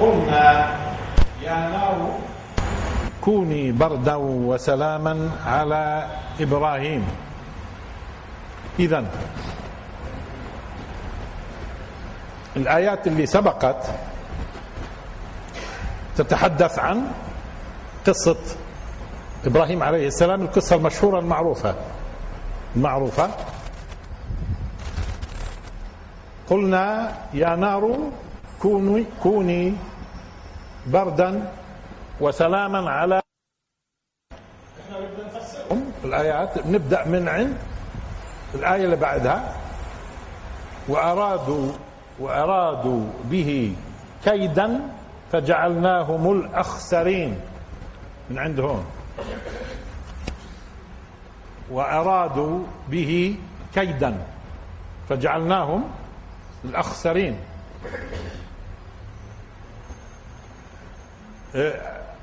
قلنا يا نار كوني بردا وسلاما على إبراهيم. اذا الآيات اللي سبقت تتحدث عن قصة إبراهيم عليه السلام القصة المشهورة المعروفة. المعروفة. قلنا يا نار كوني كوني بردا وسلاما على الآيات. نبدأ من عند الآية اللي بعدها. وأرادوا وأرادوا به كيدا فجعلناهم الأخسرين. من عند هون. وأرادوا به كيدا فجعلناهم الأخسرين.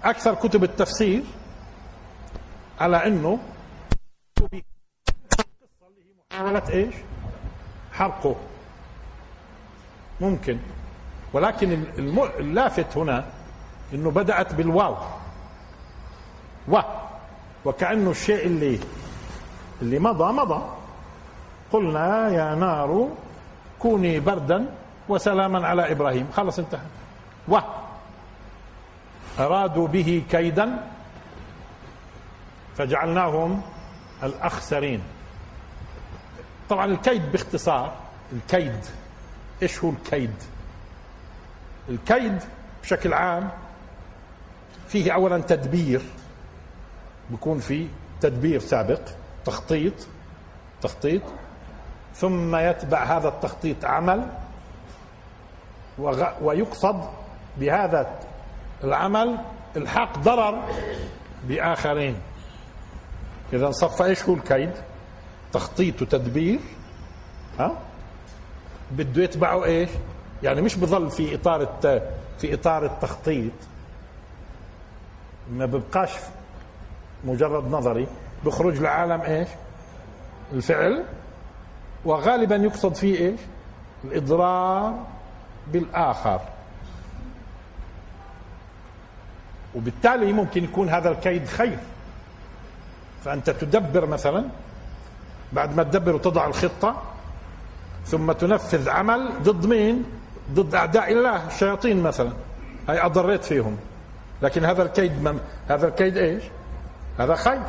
أكثر كتب التفسير على إنه محاولة إيش؟ حرقه. ممكن. ولكن اللافت هنا إنه بدأت بالواو. و. وكأنه الشيء اللي اللي مضى مضى. قلنا يا نار كوني بردا وسلاما على إبراهيم. خلص انتهى. و. أرادوا به كيدا فجعلناهم الأخسرين. طبعا الكيد باختصار الكيد إيش هو الكيد؟ الكيد بشكل عام فيه اولا تدبير بيكون في تدبير سابق تخطيط تخطيط ثم يتبع هذا التخطيط عمل ويقصد بهذا العمل الحق ضرر بآخرين. إذا صف إيش هو الكيد؟ تخطيط وتدبير. ها؟ بده يتبعه إيش؟ يعني مش بظل في إطار في إطار التخطيط. ما ببقاش مجرد نظري. بخرج لعالم إيش؟ الفعل. وغالبا يقصد فيه إيش؟ الإضرار بالآخر. وبالتالي ممكن يكون هذا الكيد خير. فأنت تدبر مثلا بعد ما تدبر وتضع الخطة ثم تنفذ عمل ضد مين؟ ضد أعداء الله الشياطين مثلا. هاي أضريت فيهم. لكن هذا الكيد من هذا الكيد إيش؟ هذا خير.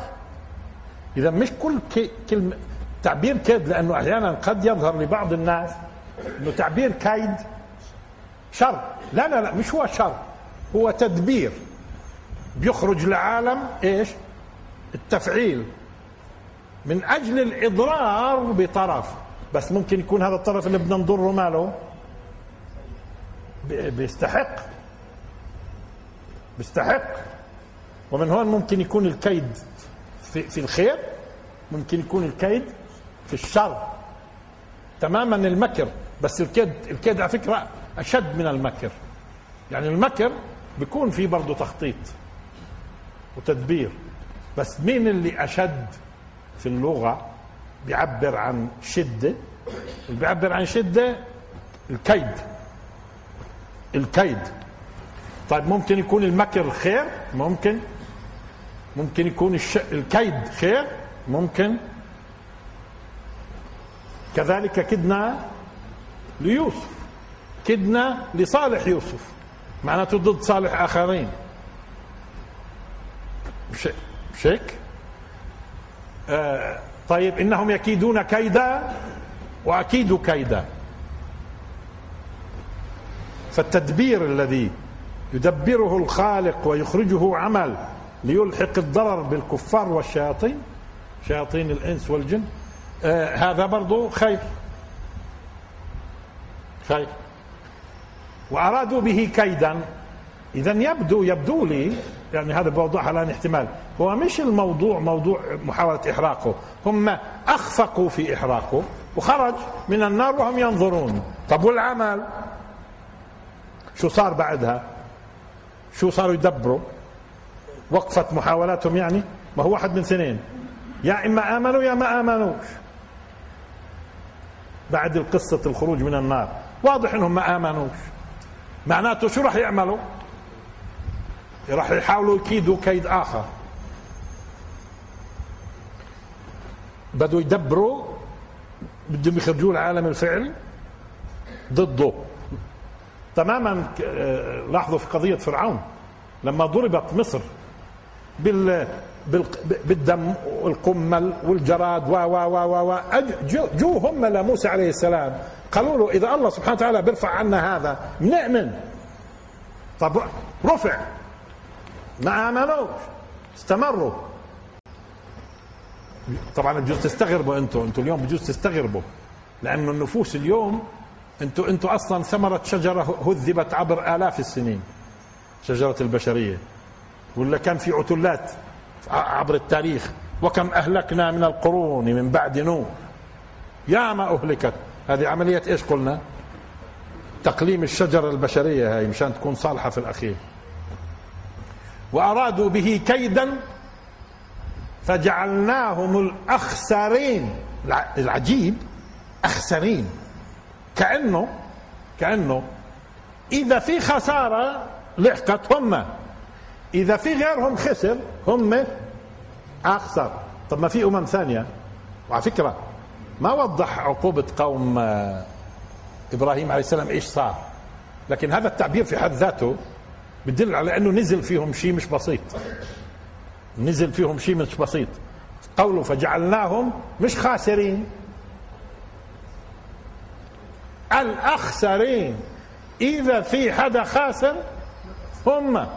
إذا مش كل كلمه تعبير كيد لأنه أحيانا قد يظهر لبعض الناس إنه تعبير كيد شر. لا لا لا مش هو شر هو تدبير. بيخرج لعالم إيش؟ التفعيل. من أجل الإضرار بطرف. بس ممكن يكون هذا الطرف اللي بدنا نضره ماله؟ بيستحق. بيستحق. ومن هون ممكن يكون الكيد في, في الخير. ممكن يكون الكيد في الشر. تماما المكر. بس الكيد الكيد على فكرة أشد من المكر. يعني المكر بيكون في برضه تخطيط. وتدبير. بس مين اللي أشد في اللغة بيعبر عن شدة؟ اللي بيعبر عن شدة الكيد. الكيد. طيب ممكن يكون المكر خير؟ ممكن. ممكن يكون الش... الكيد خير؟ ممكن. كذلك كدنا ليوسف. كدنا لصالح يوسف. معناته ضد صالح آخرين. مش مش هيك؟ آه طيب إنهم يكيدون كيدا وأكيد كيدا. فالتدبير الذي يدبره الخالق ويخرجه عمل ليلحق الضرر بالكفار والشياطين شياطين الإنس والجن آه هذا برضو خير. خير. وأرادوا به كيدا. اذا يبدو يبدو لي يعني هذا بوضوح الآن احتمال. هو مش الموضوع موضوع محاولة إحراقه. هم أخفقوا في إحراقه وخرج من النار وهم ينظرون. طب والعمل؟ شو صار بعدها؟ شو صاروا يدبروا؟ وقفت محاولاتهم يعني؟ ما هو واحد من اثنين. يا إما آمنوا يا ما آمنوش. بعد قصة الخروج من النار. واضح إنهم ما آمنوش. معناته شو راح يعملوا؟ راح يحاولوا يكيدوا كيد آخر. بدوا يدبروا بدهم يخرجوا العالم الفعل ضده. تماما آه، لاحظوا في قضية فرعون لما ضربت مصر بال بالدم والقمل والجراد و و و و جو هم لموسى عليه السلام. قالوا له إذا الله سبحانه وتعالى بيرفع عنا هذا نؤمن طب رفع. ما امنوش استمروا. طبعا بجوز تستغربوا أنتم أنتم اليوم بجوز تستغربوا. لأنه النفوس اليوم أنتم أنتم أصلا ثمرة شجرة هذبت عبر آلاف السنين. شجرة البشرية. ولا كان في عتلات عبر التاريخ. وكم أهلكنا من القرون من بعد نوح. يا ما أهلكت. هذه عملية إيش قلنا؟ تقليم الشجرة البشرية هاي مشان تكون صالحة في الأخير. وأرادوا به كيدا فجعلناهم الأخسرين. العجيب أخسرين. كأنه كأنه إذا في خسارة لحقت هم. إذا في غيرهم خسر هم أخسر. طب ما في أمم ثانية. وعلى فكرة ما وضح عقوبة قوم آه، إبراهيم عليه السلام إيش صار. لكن هذا التعبير في حد ذاته بدل على أنه نزل فيهم شيء مش بسيط. نزل فيهم شيء مش بسيط. قوله فجعلناهم مش خاسرين. الأخسرين. إذا في حدا خاسر هم.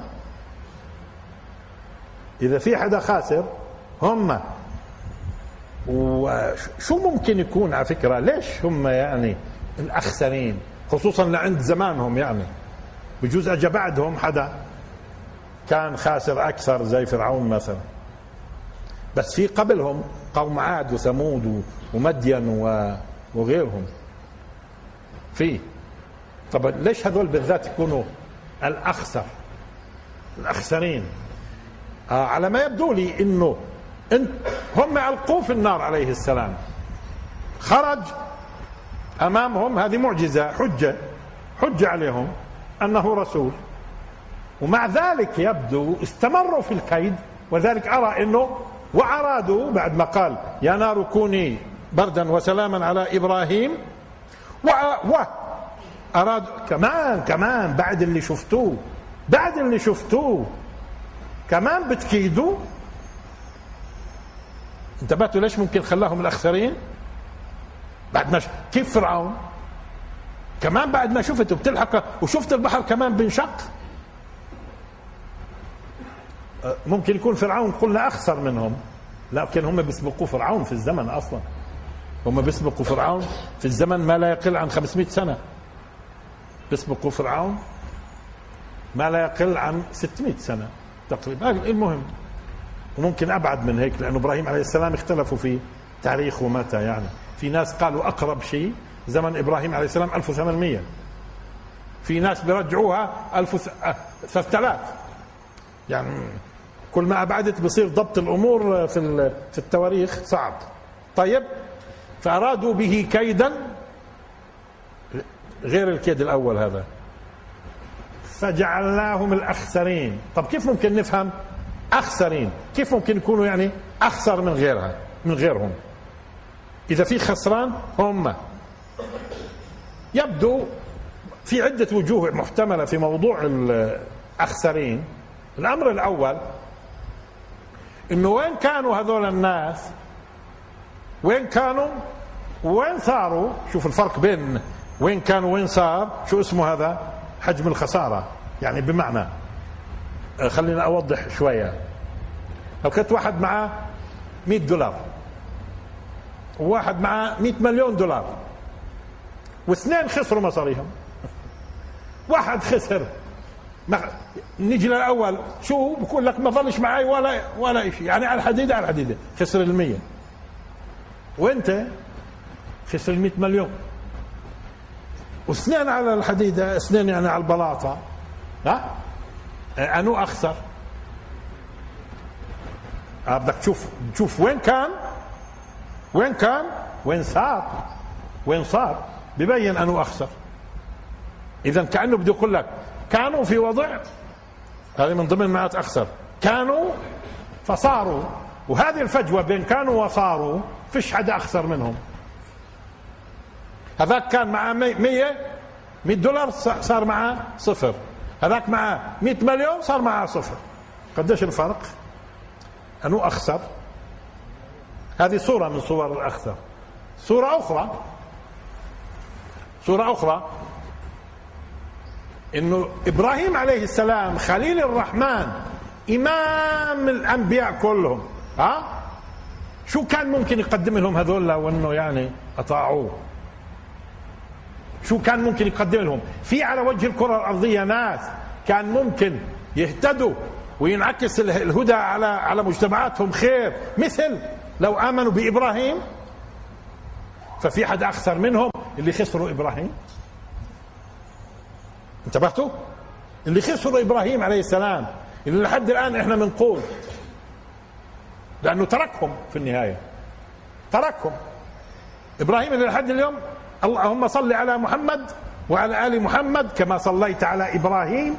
إذا في حدا خاسر هم. وشو ممكن يكون على فكرة؟ ليش هم يعني الأخسرين؟ خصوصا لعند زمانهم يعني. بجوز اجى بعدهم حدا؟ كان خاسر أكثر زي فرعون مثلا. بس في قبلهم قوم عاد وثمود ومدين وغيرهم. في. طب ليش هذول بالذات يكونوا الأخسر؟ الأخسرين. آه على ما يبدو لي إنه انت هم القوه في النار عليه السلام. خرج أمامهم هذه معجزة حجه حجة عليهم. أنه رسول. ومع ذلك يبدو استمروا في الكيد وذلك أرى إنه وأرادوا بعد ما قال يا نار كوني بردا وسلاما على إبراهيم و, و ارادوا كمان كمان بعد اللي شفتوه بعد اللي شفتوه كمان بتكيدوا؟ انتبهتوا ليش ممكن خلاهم الأخسرين؟ بعد ما كيف فرعون؟ كمان بعد ما شفت بتلحق وشفت البحر كمان بنشق ممكن يكون فرعون قلنا أخسر منهم لكن هم بيسبقوا فرعون في الزمن أصلا. هم بيسبقوا فرعون في الزمن ما لا يقل عن 500 سنة. بيسبقوا فرعون ما لا يقل عن 600 سنة تقريبا. المهم وممكن أبعد من هيك لأنه إبراهيم عليه السلام اختلفوا في تاريخه متى يعني. في ناس قالوا أقرب شيء زمن إبراهيم عليه السلام 1800 في ناس بيرجعوها 3000 يعني كل ما أبعدت بصير ضبط الأمور في في التواريخ صعب. طيب فأرادوا به كيدا. غير الكيد الأول هذا. فجعلناهم الأخسرين. طب كيف ممكن نفهم أخسرين؟ كيف ممكن يكونوا يعني أخسر من غيرها من غيرهم؟ إذا في خسران هم يبدو في عدة وجوه محتملة في موضوع الأخسرين. الأمر الأول إنه وين كانوا هذول الناس؟ وين كانوا؟ وين صاروا؟ شوف الفرق بين وين كانوا وين صار. شو اسمه هذا؟ حجم الخسارة. يعني بمعنى آه، خلينا أوضح شوية. لو كنت واحد معاه 100 دولار وواحد معاه 100 مليون دولار واثنين خسروا مصاريهم. واحد خسر. نيجي للأول. شو بقول لك ما ظلش معي ولا ولا شيء يعني على الحديده على الحديدة. خسر المية. وأنت خسر ال 100 مليون. واثنين على الحديدة اثنين يعني على البلاطة. ها؟ أنو أخسر؟ آه، بدك تشوف تشوف وين كان؟ وين كان؟ وين صار؟ وين صار؟ ببين أنو أخسر. اذا كأنه بده يقول لك كانوا في وضع هذه من ضمن معنات أخسر. كانوا فصاروا وهذه الفجوة بين كانوا وصاروا فيش حدا أخسر منهم. هذاك كان معاه 100 100 دولار صار معاه صفر. هذاك معاه 100 مليون صار معاه صفر. قديش الفرق؟ أنه أخسر. هذه صورة من صور الأخسر. صورة أخرى صوره أخرى. إنه إبراهيم عليه السلام خليل الرحمن إمام الأنبياء كلهم. ها؟ شو كان ممكن يقدم لهم هذول لو إنه يعني اطاعوه شو كان ممكن يقدم لهم؟ في على وجه الكرة الأرضية ناس كان ممكن يهتدوا وينعكس الهدى على على مجتمعاتهم خير. مثل لو آمنوا بإبراهيم ففي حد أخسر منهم اللي خسروا إبراهيم. انتبهتوا؟ اللي خسروا إبراهيم عليه السلام اللي لحد الآن إحنا بنقول لأنه تركهم في النهاية. تركهم. إبراهيم اللي لحد اليوم اللهم صل على محمد وعلى آل محمد كما صليت على إبراهيم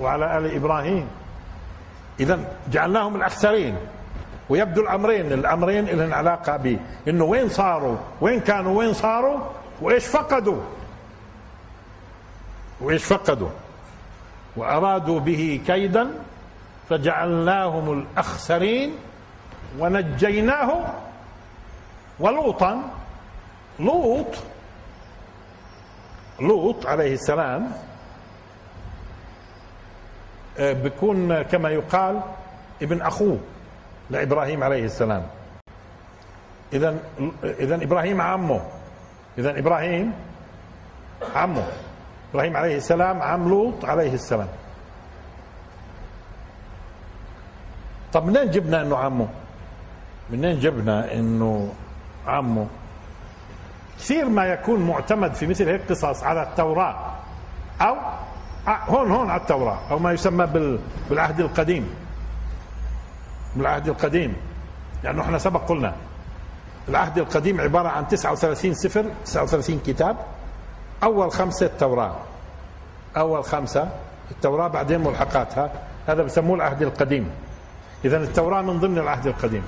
وعلى آل إبراهيم. اذا جعلناهم الأخسرين. ويبدو الأمرين الأمرين لهم علاقة ب إنه وين صاروا؟ وين كانوا؟ وين صاروا؟ وإيش فقدوا؟ وإيش فقدوا؟ وأرادوا به كيدا فجعلناهم الأخسرين ونجيناه ولوطا. لوط لوط عليه السلام آه، بيكون كما يقال ابن أخوه. لابراهيم عليه السلام. اذا اذا إبراهيم عمه. اذا إبراهيم عمه. إبراهيم عليه السلام عم لوط عليه السلام. طب منين جبنا إنه عمه؟ منين جبنا إنه عمه؟ كثير ما يكون معتمد في مثل هيك قصص على التوراة أو هون هون على التوراة أو ما يسمى بالعهد القديم. بالعهد القديم. لأنه يعني إحنا سبق قلنا. العهد القديم عبارة عن 39 سفر 39 كتاب. أول خمسة التوراة. أول خمسة التوراة بعدين ملحقاتها. هذا بسموه العهد القديم. إذا التوراة من ضمن العهد القديم.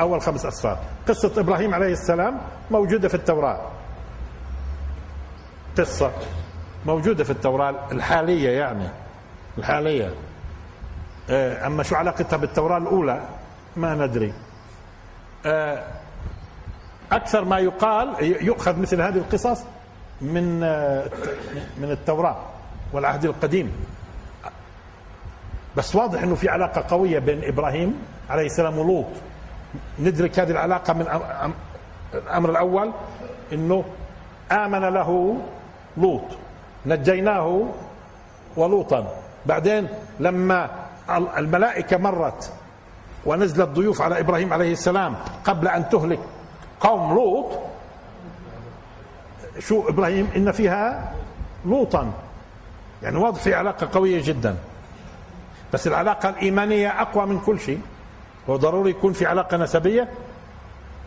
أول خمس أسفار. قصة إبراهيم عليه السلام موجودة في التوراة. قصة موجودة في التوراة الحالية يعني. الحالية. أما شو علاقتها بالتوراة الأولى؟ ما ندري. آه، أكثر ما يقال يؤخذ مثل هذه القصص من آه، من التوراة والعهد القديم. بس واضح إنه في علاقة قوية بين إبراهيم عليه السلام ولوط. ندرك هذه العلاقة من الأمر الأول إنه آمن له لوط. نجيناه ولوطا. بعدين لما الملائكة مرت ونزلت ضيوف على إبراهيم عليه السلام قبل أن تهلك. قوم لوط شو إبراهيم إن فيها لوطا. يعني واضح في علاقة قوية جدا. بس العلاقة الإيمانية أقوى من كل شيء. هو ضروري يكون في علاقة نسبية.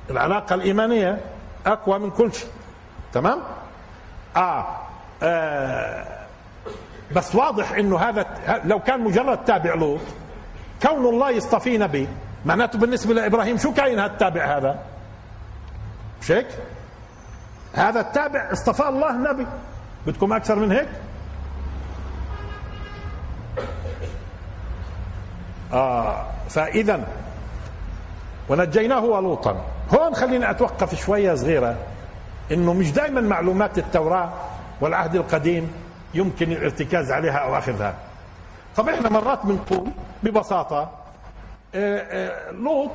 العلاقة الإيمانية أقوى من كل شيء. تمام؟ آه, آه بس واضح إنه هذا لو كان مجرد تابع لوط كون الله يصطفي نبي معناته بالنسبة لإبراهيم شو كاين هذا التابع هذا؟ مش هيك؟ هذا التابع اصطفى الله نبي بدكم أكثر من هيك؟ آه فاذا ونجيناه ولوطا هون خليني أتوقف شوية صغيرة إنه مش دائما معلومات التوراة والعهد القديم يمكن الارتكاز عليها أو أخذها طب إحنا مرات بنقول ببساطة آه، آه، لوط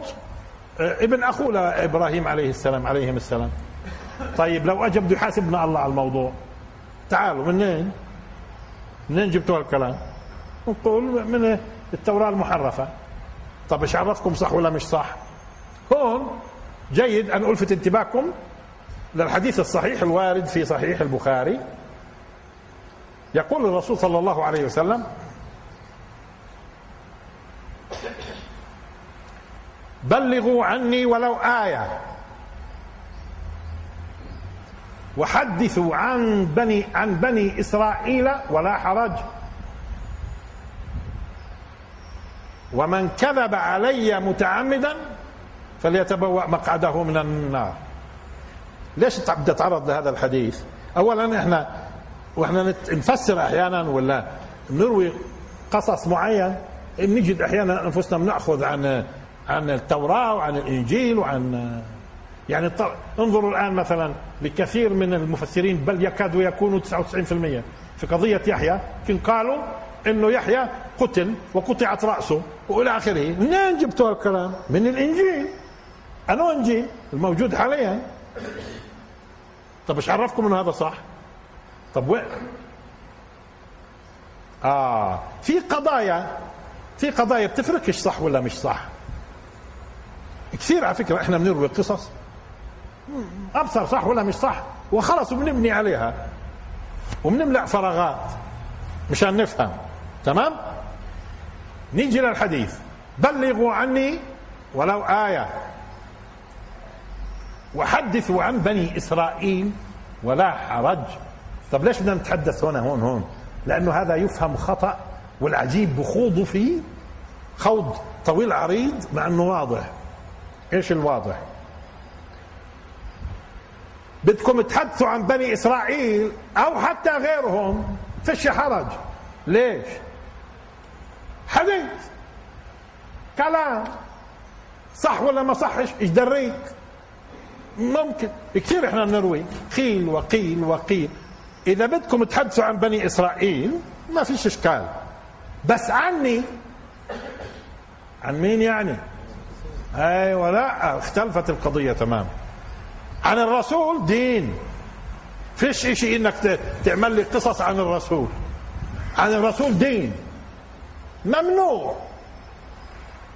آه، ابن اخوه لابراهيم عليه السلام عليهم السلام طيب لو اجى بده يحاسبنا الله على الموضوع تعالوا منين؟ منين جبتوا هالكلام؟ نقول من التوراة المحرفة طب إيش عرفكم صح ولا مش صح؟ هون جيد أن ألفت انتباهكم للحديث الصحيح الوارد في صحيح البخاري يقول الرسول صلى الله عليه وسلم بلغوا عني ولو آية وحدثوا عن بني عن بني إسرائيل ولا حرج. ومن كذب علي متعمدا فليتبوأ مقعده من النار. ليش بدي اتعرض لهذا الحديث؟ اولا إحنا وإحنا نفسر أحيانا ولا نروي قصص معين نجد أحيانا أنفسنا بناخذ عن عن التوراة وعن الإنجيل وعن يعني انظروا الآن مثلا لكثير من المفسرين بل يكادوا يكونوا 99% في قضية يحيى كن قالوا إنه يحيى قتل وقطعت رأسه وإلى آخره. منين جبتوا الكلام من الإنجيل. أنو إنجيل؟ الموجود حاليا. طب إيش عرفكم إنه هذا صح؟ طب وين؟ آه في قضايا في قضايا بتفرقش صح ولا مش صح. كثير على فكرة إحنا بنروي قصص. أبصر صح ولا مش صح وخلص وبنبني عليها. وبنملأ فراغات مشان نفهم. تمام؟ نيجي للحديث. بلغوا عني ولو آية. وحدثوا عن بني إسرائيل ولا حرج. طب ليش بدنا نتحدث هنا هون هون؟ لأنه هذا يفهم خطأ والعجيب بخوضوا فيه خوض طويل عريض مع أنه واضح. إيش الواضح؟ بدكم تحدثوا عن بني إسرائيل أو حتى غيرهم فيش حرج. ليش؟ حديث كلام صح ولا ما صحش إيش دريك؟ ممكن. كثير إحنا بنروي قيل وقيل وقيل. إذا بدكم تحدثوا عن بني إسرائيل ما فيش إشكال. بس عني. عن مين يعني؟ أيوه لا اختلفت القضية تمام. عن الرسول دين. فيش إشي إنك تعمل لي قصص عن الرسول. عن الرسول دين. ممنوع.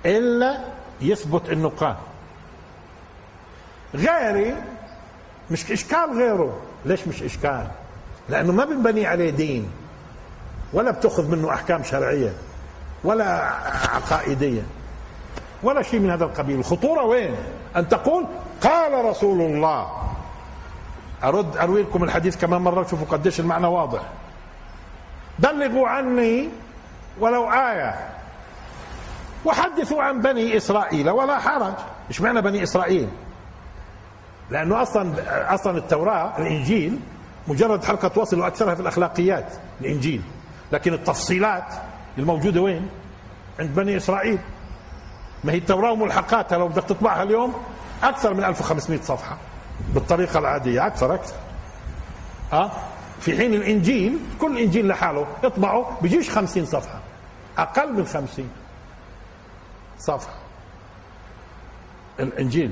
إلا يثبت إنه قال. غيري مش إشكال غيره. ليش مش إشكال؟ لأنه ما بنبني عليه دين ولا بتأخذ منه أحكام شرعية ولا عقائدية ولا شيء من هذا القبيل. الخطورة وين؟ أن تقول قال رسول الله. أرد أروي لكم الحديث كمان مرة شوفوا قديش المعنى واضح. بلغوا عني ولو آية وحدثوا عن بني إسرائيل ولا حرج. إيش معنى بني إسرائيل؟ لأنه أصلا أصلا التوراة الإنجيل مجرد حلقة وصل وأكثرها في الأخلاقيات الإنجيل. لكن التفصيلات الموجودة وين؟ عند بني إسرائيل. ما هي التوراة وملحقاتها لو بدك تطبعها اليوم أكثر من 1500 صفحة. بالطريقة العادية أكثر أكثر. أه في حين الإنجيل كل إنجيل لحاله. اطبعه بيجيش خمسين صفحة. أقل من خمسين صفحة. الإنجيل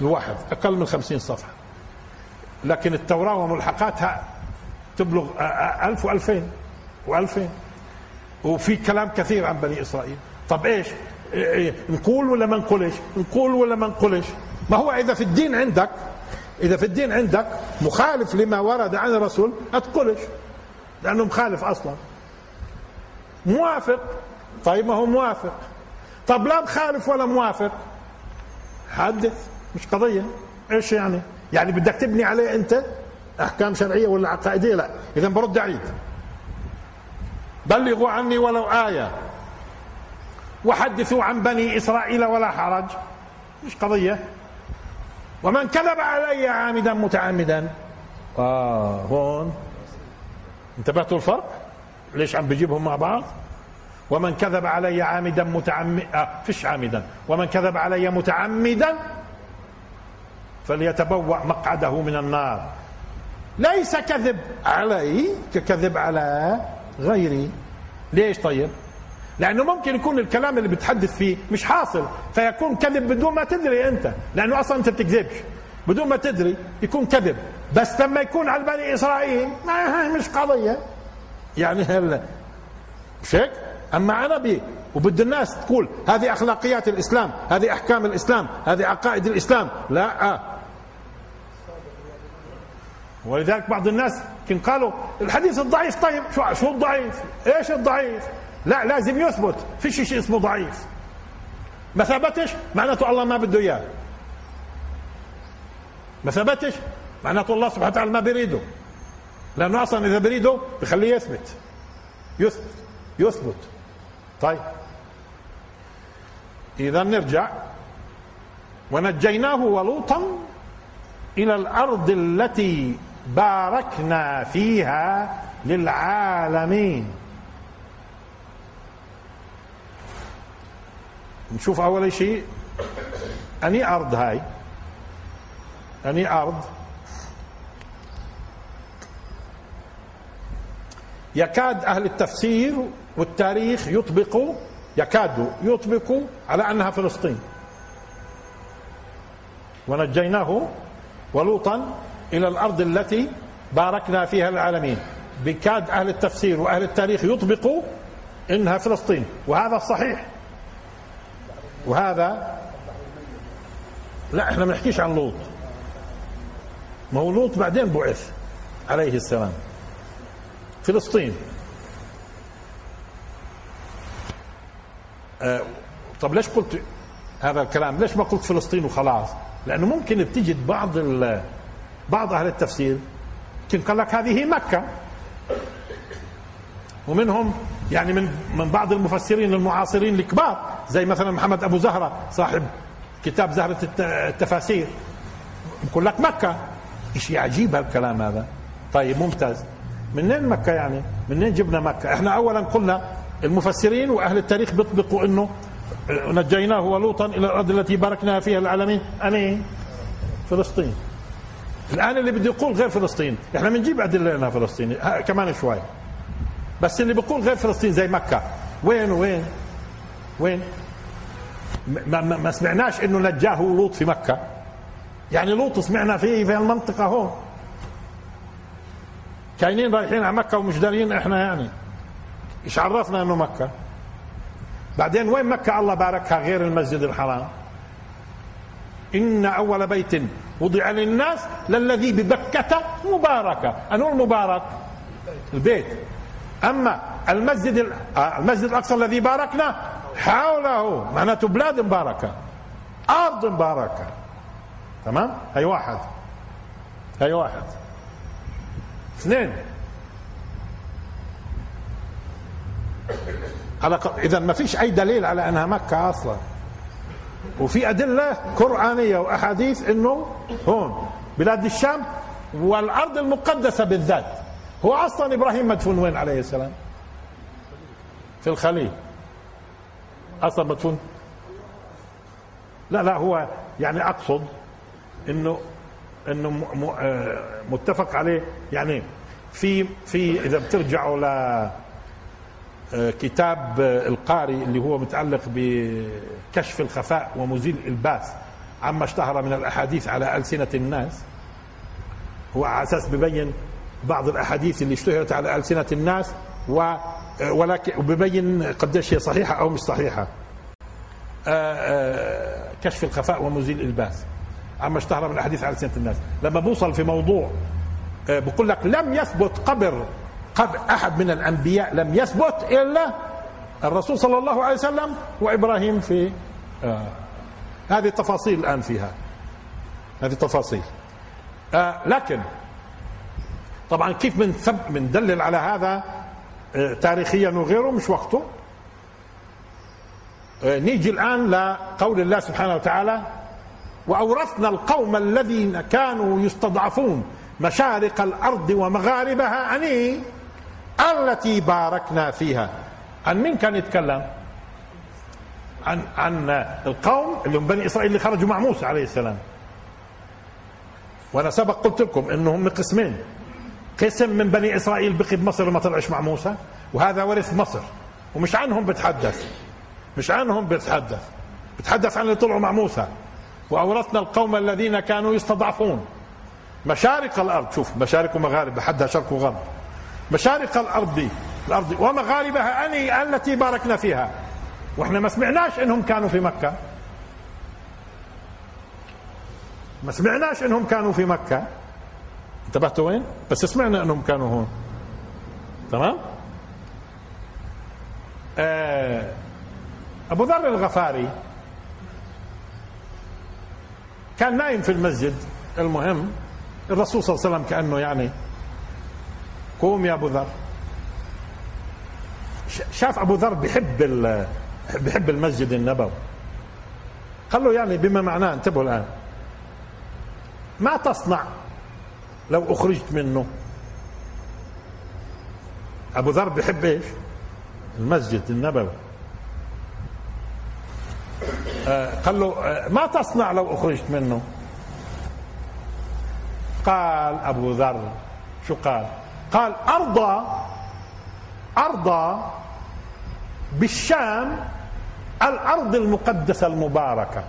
الواحد أقل من خمسين صفحة. لكن التوراة وملحقاتها تبلغ ألف وألفين وألفين. وفي كلام كثير عن بني إسرائيل. طب إيش؟ نقول ولا ما نقولش؟ نقول ولا ما نقولش؟ ما هو إذا في الدين عندك إذا في الدين عندك مخالف لما ورد عن الرسول ما تقولش. لأنه مخالف أصلا. موافق. طيب ما هو موافق. طب لا مخالف ولا موافق. حدث. مش قضية. إيش يعني؟ يعني بدك تبني عليه انت احكام شرعية ولا عقائدية؟ لا. اذا برد عيد. بلغوا عني ولو آية. وحدثوا عن بني إسرائيل ولا حرج. مش قضية. ومن كذب علي عامدا متعمدا. آه هون. انتبهتوا الفرق؟ ليش عم بجيبهم مع بعض؟ ومن كذب علي عامدا متعمدا آه فيش عامدا. ومن كذب علي متعمدا فليتبوأ مقعده من النار. ليس كذب علي ككذب على غيري. ليش طيب؟ لأنه ممكن يكون الكلام اللي بتحدث فيه مش حاصل فيكون كذب بدون ما تدري أنت. لأنه أصلا أنت بتكذبش. بدون ما تدري يكون كذب. بس لما يكون على بني إسرائيل ما هي مش قضية. يعني هلا مش هيك؟ أما أنا بي وبد الناس تقول هذه أخلاقيات الإسلام هذه أحكام الإسلام هذه عقائد الإسلام. لا آه. ولذلك بعض الناس كان قالوا الحديث الضعيف طيب شو شو الضعيف؟ إيش الضعيف؟ لا لازم يثبت. في شيء اسمه ضعيف. ما ثبتش معناته الله ما بده إياه. ما ثبتش معناته الله سبحانه وتعالى ما بيريده. لأنه أصلا إذا بريده بخليه يثبت. يثبت. يثبت. طيب. إذا نرجع. ونجيناه ولوطا إلى الأرض التي باركنا فيها للعالمين. نشوف أول شيء أني أرض هاي. أني أرض. يكاد أهل التفسير والتاريخ يطبقوا يكادوا يطبقوا على أنها فلسطين. ونجيناه ولوطا إلى الأرض التي باركنا فيها العالمين بكاد أهل التفسير وأهل التاريخ يطبقوا إنها فلسطين وهذا الصحيح وهذا لا إحنا ما نحكيش عن لوط. ما هو لوط بعدين بعث عليه السلام. فلسطين. آه طب ليش قلت هذا الكلام؟ ليش ما قلت فلسطين وخلاص؟ لأنه ممكن بتجد بعض بعض أهل التفسير يمكن قال لك هذه مكة. ومنهم يعني من من بعض المفسرين المعاصرين الكبار زي مثلا محمد أبو زهرة صاحب كتاب زهرة التفاسير. يقول لك مكة شيء عجيب هالكلام هذا؟ طيب ممتاز. منين مكة يعني؟ منين جبنا مكة؟ إحنا اولا قلنا المفسرين وأهل التاريخ بيطبقوا إنه نجيناه ولوطا إلى الأرض التي باركنا فيها العالمين. اني فلسطين. الآن اللي بده يقول غير فلسطين. إحنا بنجيب ادله انها فلسطين كمان شوي. بس اللي بيقول غير فلسطين زي مكة. وين وين؟ وين؟ ما, ما, ما سمعناش إنه نجاه لوط في مكة. يعني لوط سمعنا فيه في المنطقة هون. كاينين رايحين على مكة ومش دارين إحنا يعني. إيش عرفنا إنه مكة؟ بعدين وين مكة؟ الله باركها غير المسجد الحرام. إن أول بيت وضع للناس للذي ببكة مباركة. أنو المبارك؟ البيت. أما المسجد آه، المسجد الأقصى الذي باركنا حوله معناته بلاد مباركة. أرض مباركة. تمام؟ هي واحد. هي واحد. اثنين. على اذا ما فيش أي دليل على أنها مكة أصلا. وفي أدلة قرآنية وأحاديث إنه هون بلاد الشام والأرض المقدسة بالذات. هو أصلا إبراهيم مدفون وين عليه السلام؟ في الخليل. أصلا مدفون؟ لا لا هو يعني أقصد إنه إنه آه، متفق عليه. يعني في في إذا بترجعوا ل كتاب القاري اللي هو متعلق بكشف الخفاء ومزيل الباس عما اشتهر من الأحاديث على ألسنة الناس. هو على أساس ببين بعض الأحاديث اللي اشتهرت على ألسنة الناس و آه، ولكن وببين قديش هي صحيحة أو مش صحيحة. كشف الخفاء ومزيل الباس عما اشتهر من الحديث على سنة الناس. لما بوصل في موضوع آه، بقول لك لم يثبت قبر قبر أحد من الأنبياء لم يثبت إلا الرسول صلى الله عليه وسلم وإبراهيم في آه هذه تفاصيل الآن فيها. هذه تفاصيل آه لكن طبعا كيف من بندلل على هذا آه تاريخيا وغيره؟ مش وقته. آه نيجي الآن لقول الله سبحانه وتعالى وأورثنا القوم الذين كانوا يستضعفون مشارق الأرض ومغاربها أني التي باركنا فيها. عن مين كان يتكلم؟ عن عن القوم اللي هم بني إسرائيل اللي خرجوا مع موسى عليه السلام. وأنا سبق قلت لكم إنهم قسمين. قسم من بني إسرائيل بقي بمصر وما طلعش مع موسى وهذا ورث مصر. ومش عنهم بتحدث. مش عنهم بتحدث. بتحدث عن اللي طلعوا مع موسى. وأورثنا القوم الذين كانوا يستضعفون. مشارق الأرض. شوف مشارق ومغارب حدها شرق وغرب. مشارق الأرض الأرض. ومغاربها أني التي باركنا فيها. وإحنا ما سمعناش إنهم كانوا في مكة. ما سمعناش إنهم كانوا في مكة. انتبهتوا وين؟ بس سمعنا إنهم كانوا هون. تمام؟ آه أبو ذر الغفاري كان نايم في المسجد. المهم الرسول صلى الله عليه وسلم كأنه يعني قوم يا أبو ذر. شاف أبو ذر بحب بحب المسجد النبوي. قال له يعني بما معناه انتبهوا الآن. ما تصنع لو أخرجت منه؟ أبو ذر بحب إيش؟ المسجد النبوي. آه قال له آه ما تصنع لو أخرجت منه؟ قال أبو ذر شو قال؟ قال أرضى أرضى بالشام الأرض المقدسة المباركة.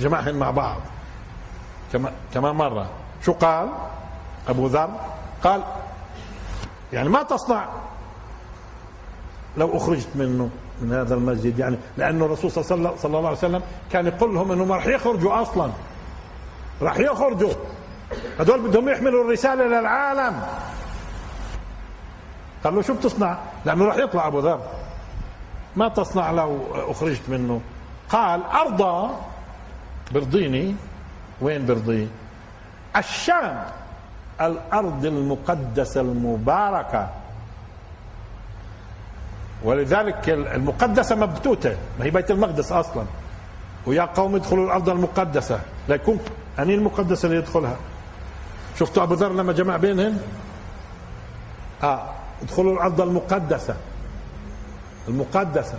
جماعهم مع بعض. كما كما مرة. شو قال؟ أبو ذر قال يعني ما تصنع. لو أخرجت منه من هذا المسجد يعني لأنه الرسول صلى الله عليه وسلم كان يقول لهم أنهم راح يخرجوا أصلا. راح يخرجوا. هذول بدهم يحملوا الرسالة للعالم. قال له شو بتصنع؟ لأنه راح يطلع أبو ذر. ما تصنع لو أخرجت منه. قال أرضى برضيني. وين برضي؟ الشام الأرض المقدسة المباركة. ولذلك المقدسة مبتوتة. ما هي بيت المقدس أصلا. ويا قوم ادخلوا الأرض المقدسة. ليكون أني المقدسة اللي يدخلها. شفتوا أبو ذر لما جمع بينهم؟ آه ادخلوا الأرض المقدسة. المقدسة.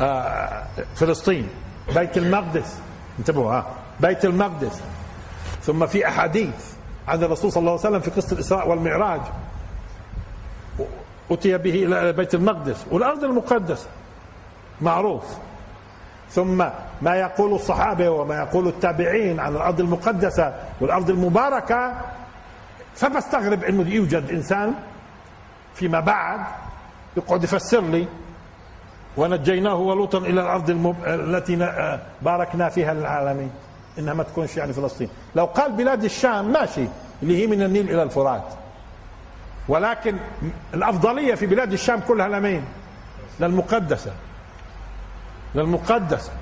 آه فلسطين. بيت المقدس. انتبهوا ها آه. بيت المقدس. ثم في أحاديث عن الرسول صلى الله عليه وسلم في قصة الإسراء والمعراج. أتي به إلى بيت المقدس والأرض المقدسة. معروف. ثم ما يقول الصحابة وما يقول التابعين عن الأرض المقدسة والأرض المباركة فبستغرب أنه يوجد إنسان فيما بعد يقعد يفسر لي ونجيناه ولوطا إلى الأرض المب... التي باركنا فيها للعالمين إنها ما تكونش يعني فلسطين. لو قال بلاد الشام ماشي اللي هي من النيل إلى الفرات. ولكن الأفضلية في بلاد الشام كلها لمين؟ للمقدسة. للمقدسة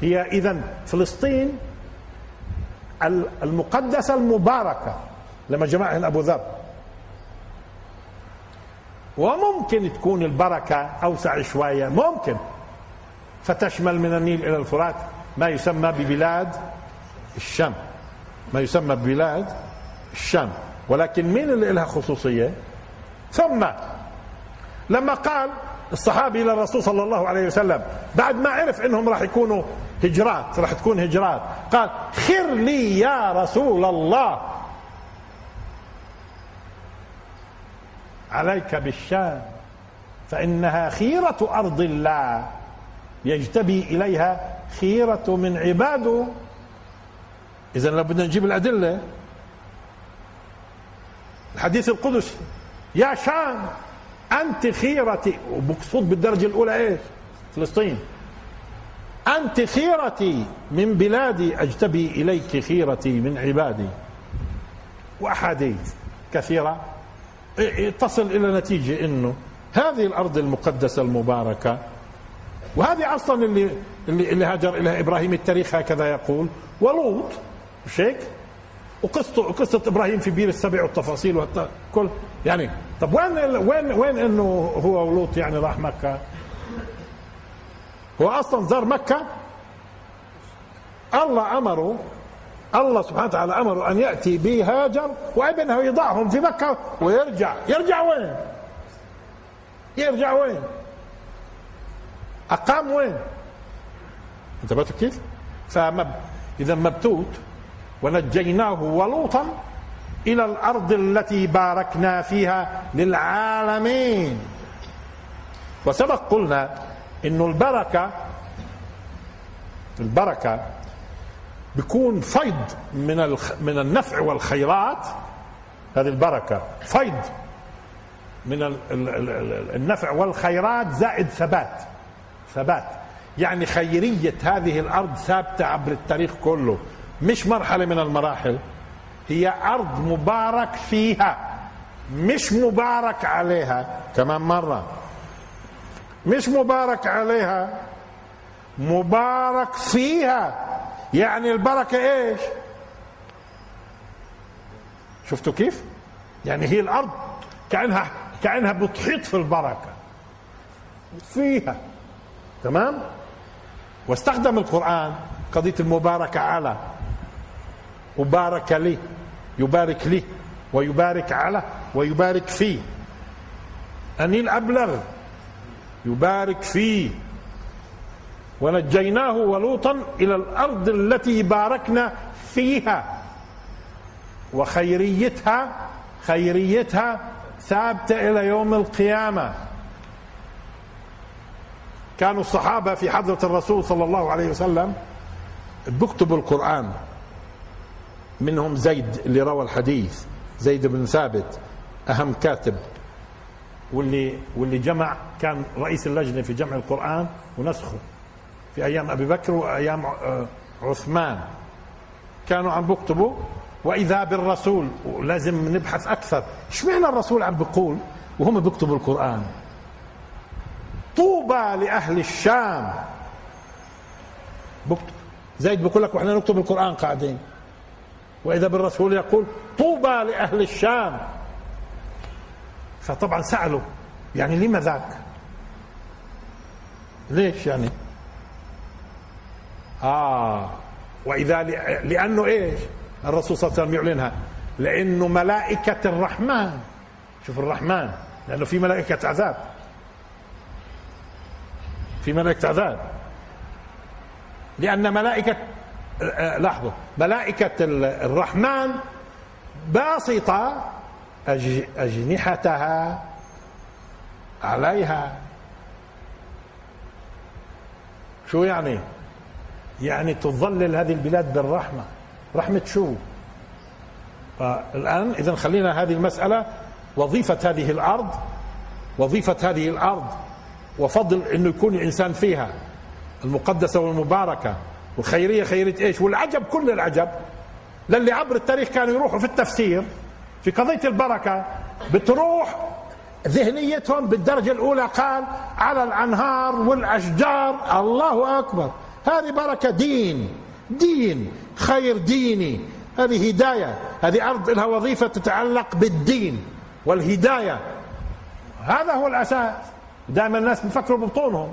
هي إذا فلسطين المقدسة المباركة لما جمعها أبو ذر. وممكن تكون البركة أوسع شوية ممكن. فتشمل من النيل إلى الفرات ما يسمى ببلاد الشام ما يسمى ببلاد الشام ولكن مين اللي لها خصوصية؟ ثم لما قال الصحابي إلى الرسول صلى الله عليه وسلم. بعد ما عرف إنهم راح يكونوا هجرات راح تكون هجرات. قال خر لي يا رسول الله. عليك بالشام. فإنها خيرة أرض الله. يجتبي إليها خيرة من عباده. اذا لو بدنا نجيب الأدلة. الحديث القدسي. يا شام أنت خيرتي ومقصود بالدرجة الأولى إيش؟ فلسطين. أنت خيرتي من بلادي أجتبي إليك خيرتي من عبادي. وأحاديث كثيرة. تصل إلى نتيجة أنه هذه الأرض المقدسة المباركة وهذه أصلا اللي اللي, اللي هاجر إليها إبراهيم التاريخ هكذا يقول. ولوط مش هيك؟ وقصته قصة إبراهيم في بير السبع والتفاصيل كل يعني. طب وين وين وين إنه هو ولوط يعني راح مكة؟ هو أصلا زار مكة؟ الله أمره الله سبحانه وتعالى أمره أن يأتي بهاجر وابنه يضعهم في مكة ويرجع. يرجع وين؟ يرجع وين؟ أقام وين؟ انتبهت كيف؟ فمب إذا مبتوت ونجيناه ولوطا إلى الأرض التي باركنا فيها للعالمين. وسبق قلنا إنه البركة البركة بيكون فيض من من النفع والخيرات. هذه البركة فيض من النفع والخيرات زائد ثبات. ثبات. يعني خيرية هذه الأرض ثابتة عبر التاريخ كله. مش مرحلة من المراحل. هي أرض مبارك فيها مش مبارك عليها. كمان مرة. مش مبارك عليها مبارك فيها. يعني البركة إيش؟ شفتوا كيف؟ يعني هي الأرض كأنها كأنها بتحيط في البركة. فيها. تمام؟ واستخدم القرآن قضية المباركة على. وبارك لي. يبارك لي ويبارك على ويبارك فيه أني الأبلغ. يبارك فيه ونجيناه ولوطا إلى الأرض التي باركنا فيها. وخيريتها خيريتها ثابتة إلى يوم القيامة. كانوا الصحابة في حضرة الرسول صلى الله عليه وسلم بيكتبوا القرآن. منهم زيد اللي روى الحديث زيد بن ثابت أهم كاتب. واللي واللي جمع كان رئيس اللجنة في جمع القرآن ونسخه في أيام أبي بكر وأيام آه، عثمان. كانوا عم بيكتبوا وإذا بالرسول ولازم نبحث أكثر. اشمعنى الرسول عم بيقول وهم بيكتبوا القرآن؟ طوبى لأهل الشام. بكتب زيد بيقول لك وإحنا نكتب القرآن قاعدين. وإذا بالرسول يقول طوبى لأهل الشام. فطبعا سألوا يعني لما ذاك؟ ليش يعني؟ آه وإذا لأنه إيش؟ الرسول صلى الله عليه وسلم يعلنها لأنه ملائكة الرحمن شوف الرحمن لأنه في ملائكة عذاب. في ملائكة عذاب. لأن ملائكة لحظة. ملائكة الرحمن باسطة أجنحتها عليها. شو يعني؟ يعني تظلل هذه البلاد بالرحمة. رحمة شو؟ الآن إذا خلينا هذه المسألة. وظيفة هذه الأرض وظيفة هذه الأرض وفضل أنه يكون الإنسان فيها المقدسة والمباركة. والخيرية خيرية إيش؟ والعجب كل العجب. للي عبر التاريخ كانوا يروحوا في التفسير في قضية البركة بتروح ذهنيتهم بالدرجة الأولى قال على الأنهار والأشجار الله أكبر. هذه بركة دين دين خير ديني. هذه هداية هذه أرض لها وظيفة تتعلق بالدين والهداية. هذا هو الأساس. دائما الناس بيفكروا ببطونهم.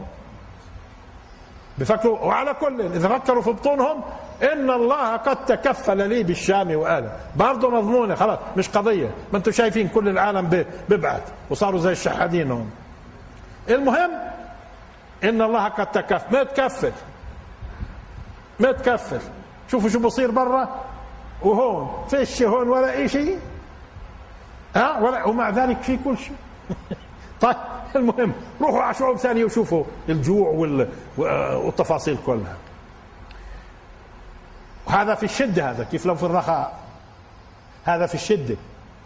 بفكروا وعلى كل إذا فكروا في بطونهم إن الله قد تكفل لي بالشام وآله. برضه مضمونة خلاص مش قضية. ما أنتم شايفين كل العالم بيبعت وصاروا زي الشحادين هم المهم إن الله قد تكفل ما تكفل. ما تكفل. شوفوا شو بصير برا. وهون فيش هون ولا إي شيء ها؟ ولا ومع ذلك في كل شيء طيب المهم روحوا على شعوب ثانية وشوفوا الجوع والتفاصيل كلها. وهذا في الشدة هذا كيف لو في الرخاء؟ هذا في الشدة.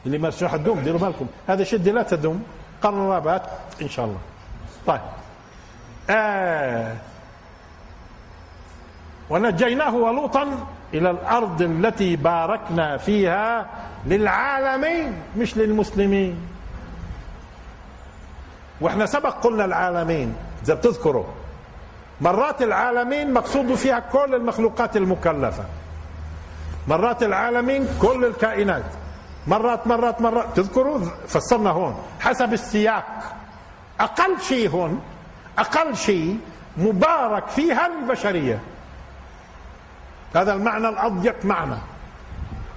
اللي ما راح تدوم ديروا بالكم. هذا شدة لا تدوم قرابات إن شاء الله. طيب. آه. ونجيناه ولوطا إلى الأرض التي باركنا فيها للعالمين مش للمسلمين. وإحنا سبق قلنا العالمين إذا بتذكروا مرات العالمين مقصود فيها كل المخلوقات المكلفة. مرات العالمين كل الكائنات. مرات مرات مرات تذكروا؟ فسرنا هون حسب السياق. أقل شيء هون أقل شيء مبارك فيها البشرية. هذا المعنى الأضيق معنى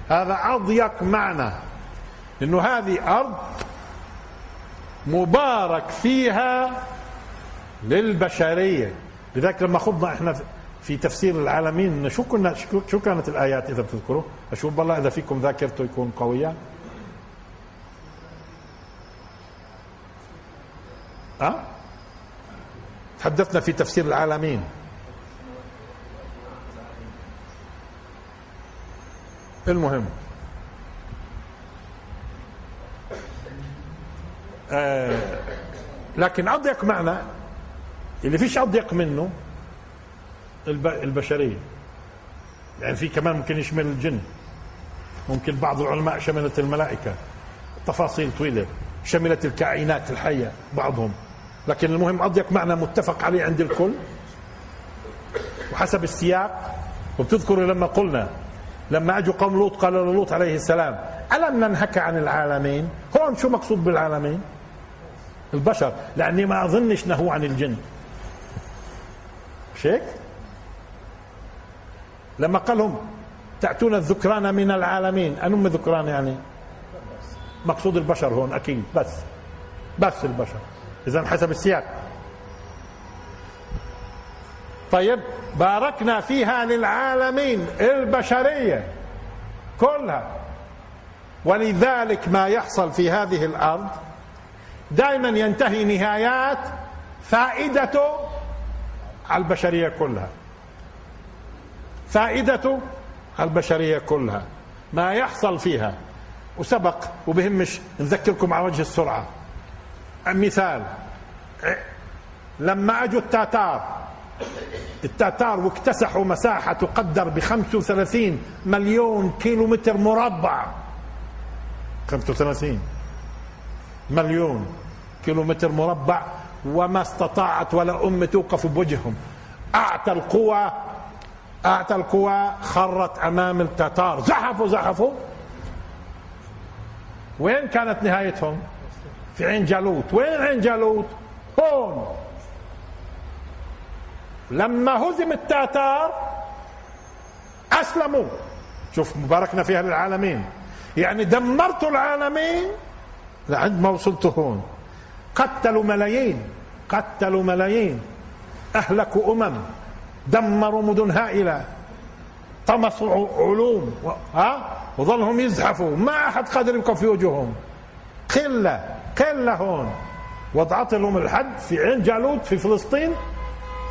هذا أضيق معنى إنه هذه أرض مبارك فيها للبشرية. لذلك لما خضنا إحنا في تفسير العالمين شو كنا شو كانت الآيات إذا بتذكروا؟ أشوف بالله إذا فيكم ذاكرته يكون قوية. أه؟ تحدثنا في تفسير العالمين. المهم آه لكن اضيق معنى اللي فيش اضيق منه البشرية. يعني في كمان ممكن يشمل الجن. ممكن بعض العلماء شملت الملائكة. تفاصيل طويلة. شملت الكائنات الحية بعضهم. لكن المهم اضيق معنى متفق عليه عند الكل. وحسب السياق وبتذكروا لما قلنا لما أجوا قوم لوط قال لوط عليه السلام ألم ننهك عن العالمين؟ هون شو مقصود بالعالمين؟ البشر لأني ما أظنش نهوا عن الجن. مش هيك لما قال لهم تأتون الذكران من العالمين. أنم ذكران يعني؟ مقصود البشر هون أكيد. بس. بس البشر. إذا حسب السياق. طيب باركنا فيها للعالمين البشرية كلها. ولذلك ما يحصل في هذه الأرض دائما ينتهي نهايات فائدته على البشرية كلها. فائدته على البشرية كلها. ما يحصل فيها. وسبق وبهمش نذكركم على وجه السرعة. مثال لما أجوا التتار التتار واكتسحوا مساحة تقدر ب 35 مليون كيلو متر مربع 35 مليون كيلو متر مربع وما استطاعت ولا أم توقف بوجههم. أعتى القوى أعتى القوى خرت أمام التتار زحفوا زحفوا. وين كانت نهايتهم؟ في عين جالوت. وين عين جالوت؟ هون. لما هزم التتار أسلموا. شوف مباركنا فيها للعالمين يعني دمرتوا العالمين لعند ما وصلتوا هون. قتلوا ملايين قتلوا ملايين. أهلكوا أمم. دمروا مدن هائلة. طمسوا علوم. ها؟ وظلهم يزحفوا. ما أحد قادر يبقى في وجوههم. قلة قلة هون. وضعت لهم الحد في عين جالوت في فلسطين.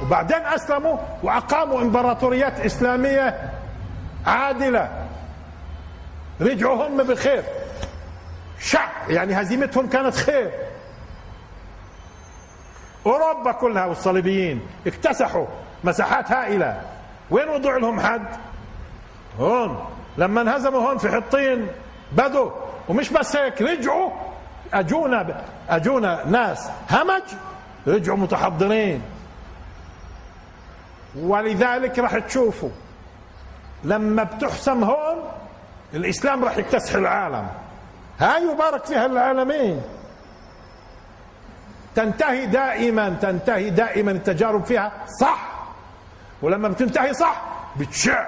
وبعدين أسلموا وأقاموا إمبراطوريات إسلامية عادلة. رجعوا هم بخير. شع يعني هزيمتهم كانت خير. أوروبا كلها والصليبيين اكتسحوا مساحات هائلة. وين وضع لهم حد؟ هون. لما انهزموا هون في حطين بدوا ومش بس هيك رجعوا. أجونا أجونا ناس همج رجعوا متحضرين. ولذلك راح تشوفوا لما بتحسم هون الإسلام راح يكتسح العالم. هاي يبارك فيها العالمين. تنتهي دائما تنتهي دائما التجارب فيها. صح. ولما بتنتهي صح بتشع.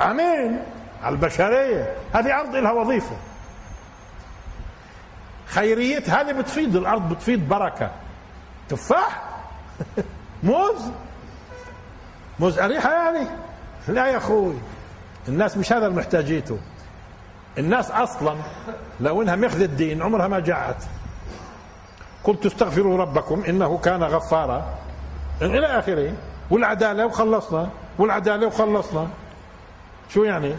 آمين. على البشرية. هذه أرض لها وظيفة. خيريتها هذه بتفيد الأرض بتفيد بركة. تفاح. موز. موز أريحة يعني. لا يا أخوي. الناس مش هذا المحتاجيته. الناس أصلا لو إنها مخذ الدين عمرها ما جاءت قلت استغفروا ربكم إنه كان غفارا. إلى اخره والعدالة وخلصنا. والعدالة وخلصنا. شو يعني؟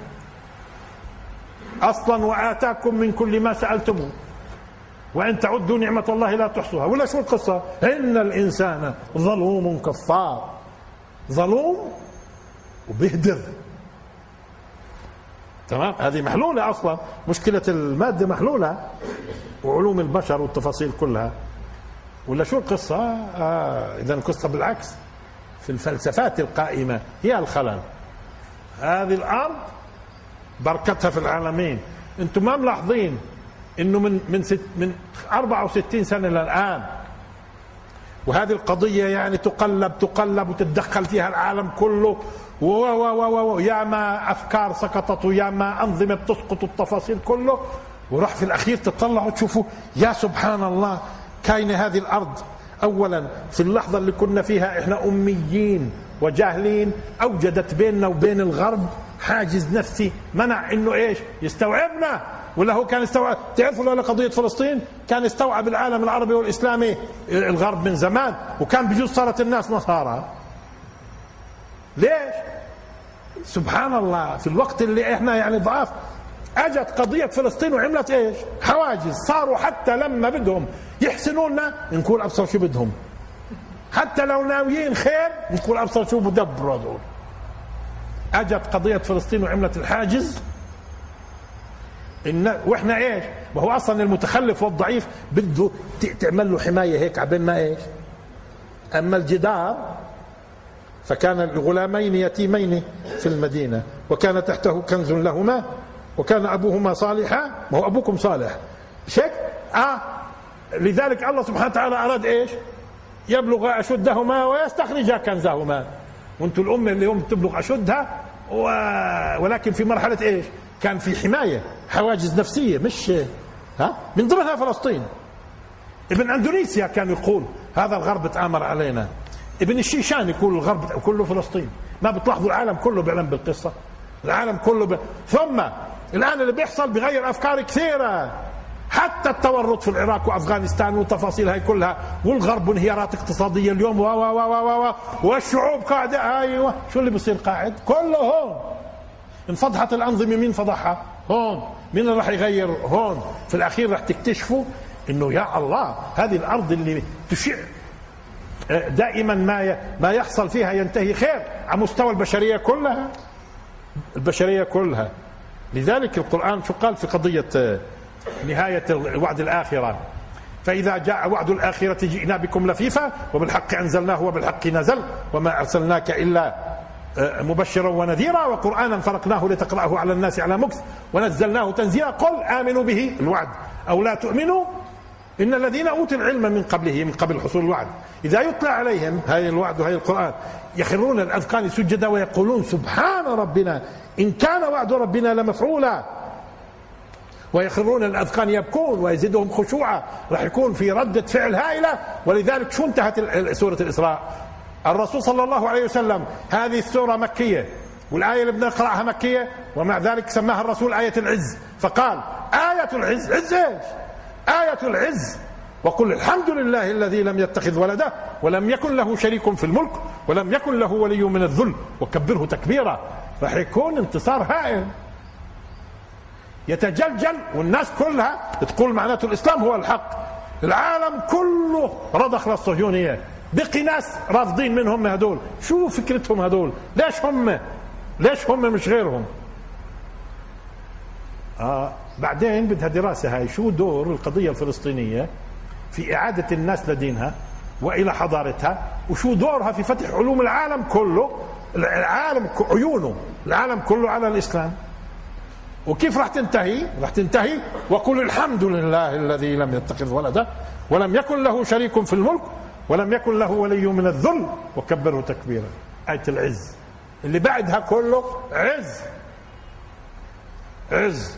أصلا وآتاكم من كل ما سألتموه. وأن تعدوا نعمة الله لا تحصوها. ولا شو القصة؟ إن الإنسان ظلوم كفار. ظلوم وبهدر. تمام؟ هذه محلولة أصلا. مشكلة المادة محلولة. وعلوم البشر والتفاصيل كلها. ولا شو القصة؟ آه اذا القصة بالعكس. في الفلسفات القائمة. هي الخلل. هذه الأرض بركتها في العالمين. أنتم ما ملاحظين إنه من من ست من 64 سنة للآن. وهذه القضية يعني تقلب تقلب وتتدخل فيها العالم كله. و يا ما أفكار سقطت ويا ما أنظمة تسقط التفاصيل كله. وراح في الأخير تطلعوا تشوفوا يا سبحان الله كاينة هذه الأرض. اولا في اللحظة اللي كنا فيها إحنا أميين وجاهلين أوجدت بيننا وبين الغرب حاجز نفسي منع إنه إيش؟ يستوعبنا. ولا هو كان يستوعب؟ تعرفوا لولا قضية فلسطين؟ كان يستوعب العالم العربي والإسلامي الغرب من زمان وكان بجوز صارت الناس نصارى. ليش؟ سبحان الله في الوقت اللي إحنا يعني ضعاف أجت قضية فلسطين وعملت إيش؟ حواجز صاروا حتى لما بدهم يحسنوا لنا نقول أبصر شو بدهم. حتى لو ناويين خير نقول أبصر شو بدبروا هذول. أجت قضية فلسطين وعملت الحاجز. إن وإحنا إيش؟ ما هو أصلا المتخلف والضعيف بده تعمل له حماية هيك عبين ما إيش؟ أما الجدار فكان الغلامين يتيمين في المدينة وكان تحته كنز لهما وكان أبوهما صالحا ما هو أبوكم صالح. شك؟ آه. لذلك الله سبحانه وتعالى أراد إيش؟ يبلغ أشدهما ويستخرج كنزهما. وأنتم الأمة اللي هم تبلغ أشدها و... ولكن في مرحلة إيش؟ كان في حماية حواجز نفسية مش ها؟ من ضمنها فلسطين. ابن أندونيسيا كان يقول هذا الغرب تآمر علينا. ابن الشيشان يقول الغرب كله فلسطين. ما بتلاحظوا العالم كله بيعلم بالقصة. العالم كله ب... ثم الآن اللي بيحصل بغير أفكار كثيرة. حتى التورط في العراق وأفغانستان والتفاصيل هاي كلها والغرب وانهيارات اقتصادية اليوم. و و و و والشعوب قاعدة. أيوه شو اللي بصير قاعد؟ كله هون. انفضحت الأنظمة مين فضحها؟ هون. مين اللي راح يغير؟ هون. في الأخير راح تكتشفوا إنه يا الله هذه الأرض اللي تشع دائما ما ما يحصل فيها ينتهي خير على مستوى البشرية كلها. البشرية كلها. لذلك القرآن شو قال في قضية نهاية وعد الآخرة؟ فإذا جاء وعد الآخرة جئنا بكم لفيفا وبالحق أنزلناه وبالحق نزل وما أرسلناك إلا آه، مبشرا ونذيرا وقرآنا فرقناه لتقرأه على الناس على مكث ونزلناه تنزيلا. قل آمنوا به الوعد. أو لا تؤمنوا إن الذين أوتوا العلم من قبله من قبل حصول الوعد إذا يطلع عليهم هاي الوعد وهي القرآن يخرون الأذقان سجدا ويقولون سبحان ربنا إن كان وعد ربنا لمفعولا. ويخرون الأذقان يبكون ويزيدهم خشوعا راح يكون في ردة فعل هائلة. ولذلك شو انتهت سورة الإسراء؟ الرسول صلى الله عليه وسلم هذه السورة مكية والآية اللي بنقرأها مكية ومع ذلك سماها الرسول آية العز. فقال آية العز عز إيش؟ آية العز وقل الحمد لله الذي لم يتخذ ولده ولم يكن له شريك في الملك ولم يكن له ولي من الذل وكبره تكبيرا. راح يكون انتصار هائل. يتجلجل والناس كلها تقول معناته الإسلام هو الحق. العالم كله رضخ للصهيونية. بقي ناس رافضين منهم هدول. شو فكرتهم هدول؟ ليش هم؟ ليش هم مش غيرهم؟ آه بعدين بدها دراسة هاي. شو دور القضية الفلسطينية في إعادة الناس لدينها وإلى حضارتها؟ وشو دورها في فتح علوم العالم كله؟ العالم عيونه. العالم كله على الإسلام. وكيف راح تنتهي؟ راح تنتهي وقل الحمد لله الذي لم يتخذ ولدا ولم يكن له شريك في الملك ولم يكن له ولي من الذل. وكبره تكبيرا. آية العز. اللي بعدها كله عز. عز.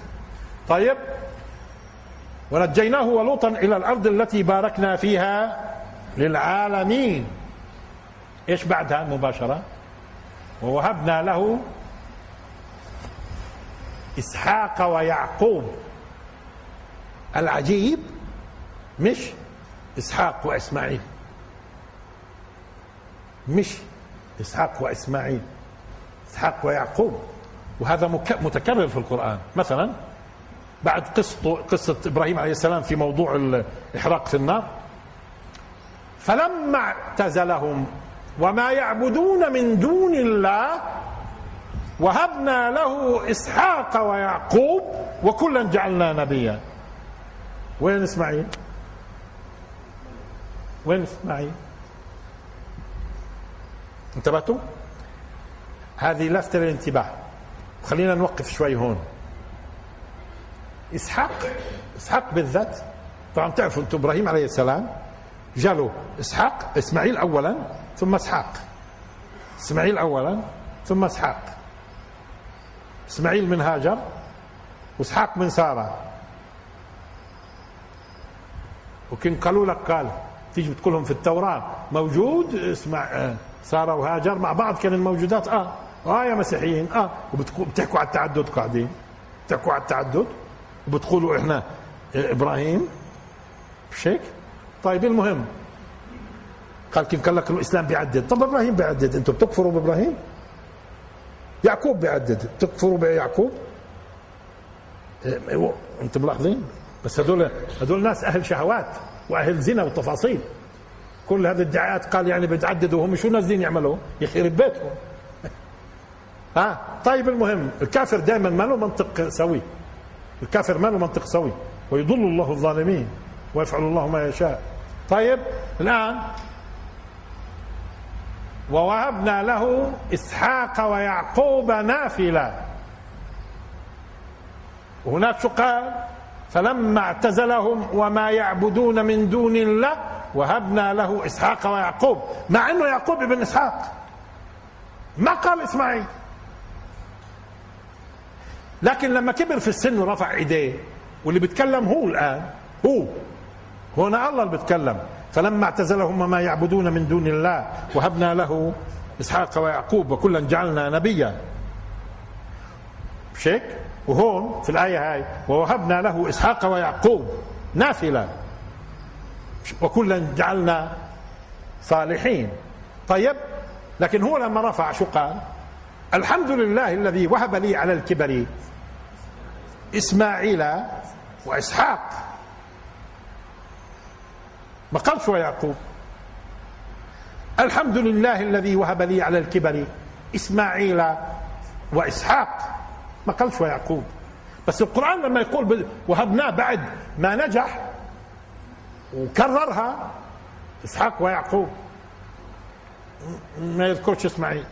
طيب. ونجيناه ولوطا إلى الأرض التي باركنا فيها للعالمين. إيش بعدها مباشرة؟ ووهبنا له إسحاق ويعقوب. العجيب مش إسحاق وإسماعيل. مش إسحاق وإسماعيل إسحاق ويعقوب. وهذا متكرر في القرآن. مثلا بعد قصة قصة إبراهيم عليه السلام في موضوع الإحراق في النار. فلما اعتزلهم وما يعبدون من دون الله وهبنا له إسحاق ويعقوب وكلا جعلنا نبيا. وين إسماعيل؟ وين إسماعيل؟ انتبهتوا؟ هذه لفتة للانتباه. خلينا نوقف شوي هون. إسحاق إسحاق بالذات. طبعا تعرفوا أنتم إبراهيم عليه السلام. جاله إسحاق إسماعيل اولا ثم إسحاق. إسماعيل اولا ثم إسحاق. إسماعيل من هاجر وإسحاق من سارة. وكن قالوا لك قال تيجي بتقولهم في التوراة موجود اسمع سارة وهاجر مع بعض كان الموجودات آه آه يا مسيحيين آه. وبتحكوا على التعدد قاعدين. بتحكوا على التعدد. وبتقولوا إحنا إبراهيم؟ مش هيك؟ طيب المهم قال كيف قال لك الإسلام بيعدد؟ طب إبراهيم بيعدد أنتم بتكفروا بإبراهيم؟ يعقوب بيعدد تكفروا بيعقوب؟ إيه، أنتم ملاحظين؟ بس هذول هذول ناس أهل شهوات وأهل زنا وتفاصيل. كل هذه الدعايات قال يعني بتعددوا هم شو نازلين يعملوا؟ يخرب بيتهم. ها. طيب المهم الكافر دائما ما له منطق سوي. الكافر ما له منطق سوي ويضل الله الظالمين ويفعل الله ما يشاء. طيب الآن ووهبنا له إسحاق ويعقوب نافلة. هناك شو قال فلما اعتزلهم وما يعبدون من دون الله وهبنا له إسحاق ويعقوب. مع أنه يعقوب ابن إسحاق. ما قال إسماعيل؟ لكن لما كبر في السن ورفع إيديه واللي بيتكلم هو الآن هو. هنا الله اللي بيتكلم. فلما اعتزلهم وما يعبدون من دون الله وهبنا له إسحاق ويعقوب وكلا جعلنا نبيا. مش هيك؟ وهون في الآية هاي ووهبنا له إسحاق ويعقوب نافلة وكلا جعلنا صالحين. طيب لكن هو لما رفع شو قال الحمد لله الذي وهب لي على الكبر إسماعيل وإسحاق. ما قالش ويعقوب الحمد لله الذي وهب لي على الكبر إسماعيل وإسحاق. ما قالش ويعقوب بس القرآن لما يقول وهبناه بعد ما نجح وكررها إسحاق ويعقوب. ما يذكرش إسماعيل.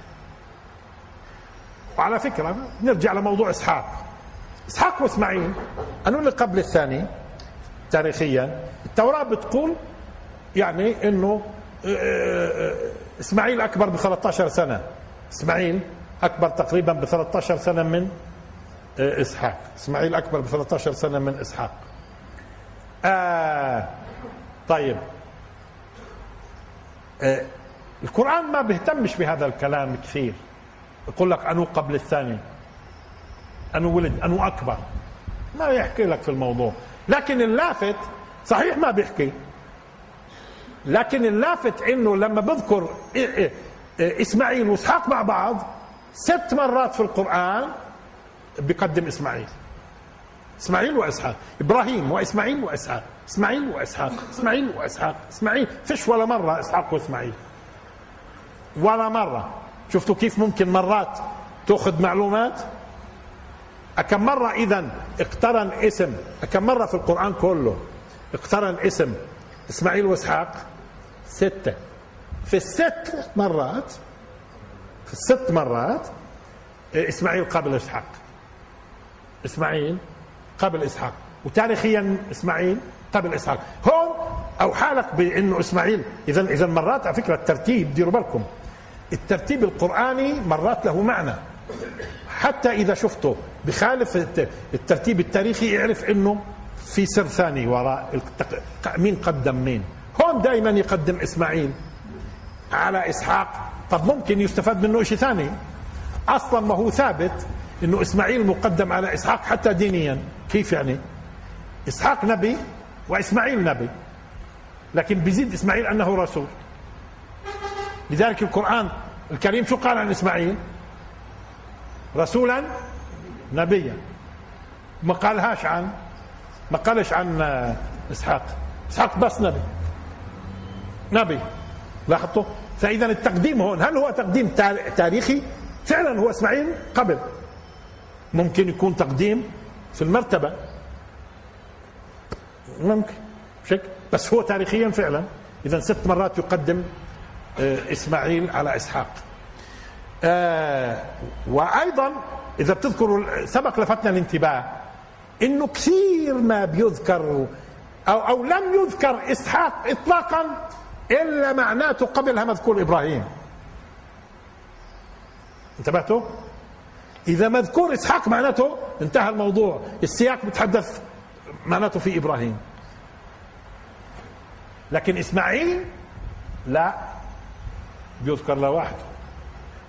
وعلى فكرة نرجع لموضوع إسحاق. إسحاق وإسماعيل. أنو اللي قبل الثاني تاريخيا. التوراة بتقول يعني أنه آه، آه، إسماعيل أكبر ب 13 سنة. إسماعيل أكبر تقريبا ب 13 سنة من آه، إسحاق. إسماعيل أكبر ب 13 سنة من إسحاق. آه طيب. آه القرآن ما بيهتمش بهذا الكلام كثير. يقول لك أنو قبل الثاني. أنه ولد أنه أكبر. ما يحكي لك في الموضوع. لكن اللافت صحيح ما بيحكي. لكن اللافت إنه لما بذكر إسماعيل وإسحاق مع بعض ست مرات في القرآن بقدم إسماعيل. إسماعيل وإسحاق. إبراهيم وإسماعيل وإسحاق. إسماعيل وإسحاق. إسماعيل وإسحاق. إسماعيل. فيش ولا مرة إسحاق وإسماعيل. ولا مرة. شفتوا كيف ممكن مرات تأخذ معلومات؟ كم مرة إذا اقترن اسم؟ كم مرة في القرآن كله اقترن اسم؟ إسماعيل وإسحاق؟ ستة. في الست مرات في الست مرات إسماعيل قبل إسحاق. إسماعيل قبل إسحاق. وتاريخيا إسماعيل قبل إسحاق. هون أو حالك بأنه إسماعيل إذا إذا مرات على فكرة الترتيب ديروا بالكم. الترتيب القرآني مرات له معنى. حتى إذا شفته بخالف الترتيب التاريخي اعرف إنه في سر ثاني وراء مين قدم مين. هون دائما يقدم إسماعيل على إسحاق. طب ممكن يستفاد منه شيء ثاني. أصلا ما هو ثابت إنه إسماعيل مقدم على إسحاق حتى دينيا. كيف يعني؟ إسحاق نبي وإسماعيل نبي. لكن بيزيد إسماعيل أنه رسول. لذلك القرآن الكريم شو قال عن إسماعيل؟ رسولا نبيا. ما قالهاش عن ما قالش عن إسحاق. إسحاق بس نبي. نبي. لاحظتوا؟ فاذا التقديم هون هل هو تقديم تاريخي؟ فعلا هو إسماعيل قبل. ممكن يكون تقديم في المرتبة. ممكن. شك. بس هو تاريخيا فعلا. اذا ست مرات يقدم آه، إسماعيل على إسحاق. آه وأيضا إذا بتذكروا سبق لفتنا الانتباه إنه كثير ما بيذكر أو أو لم يذكر إسحاق اطلاقا إلا معناته قبلها مذكور إبراهيم. انتبهتوا؟ إذا مذكور إسحاق معناته انتهى الموضوع. السياق بتحدث معناته في إبراهيم. لكن إسماعيل لا بيذكر لوحده.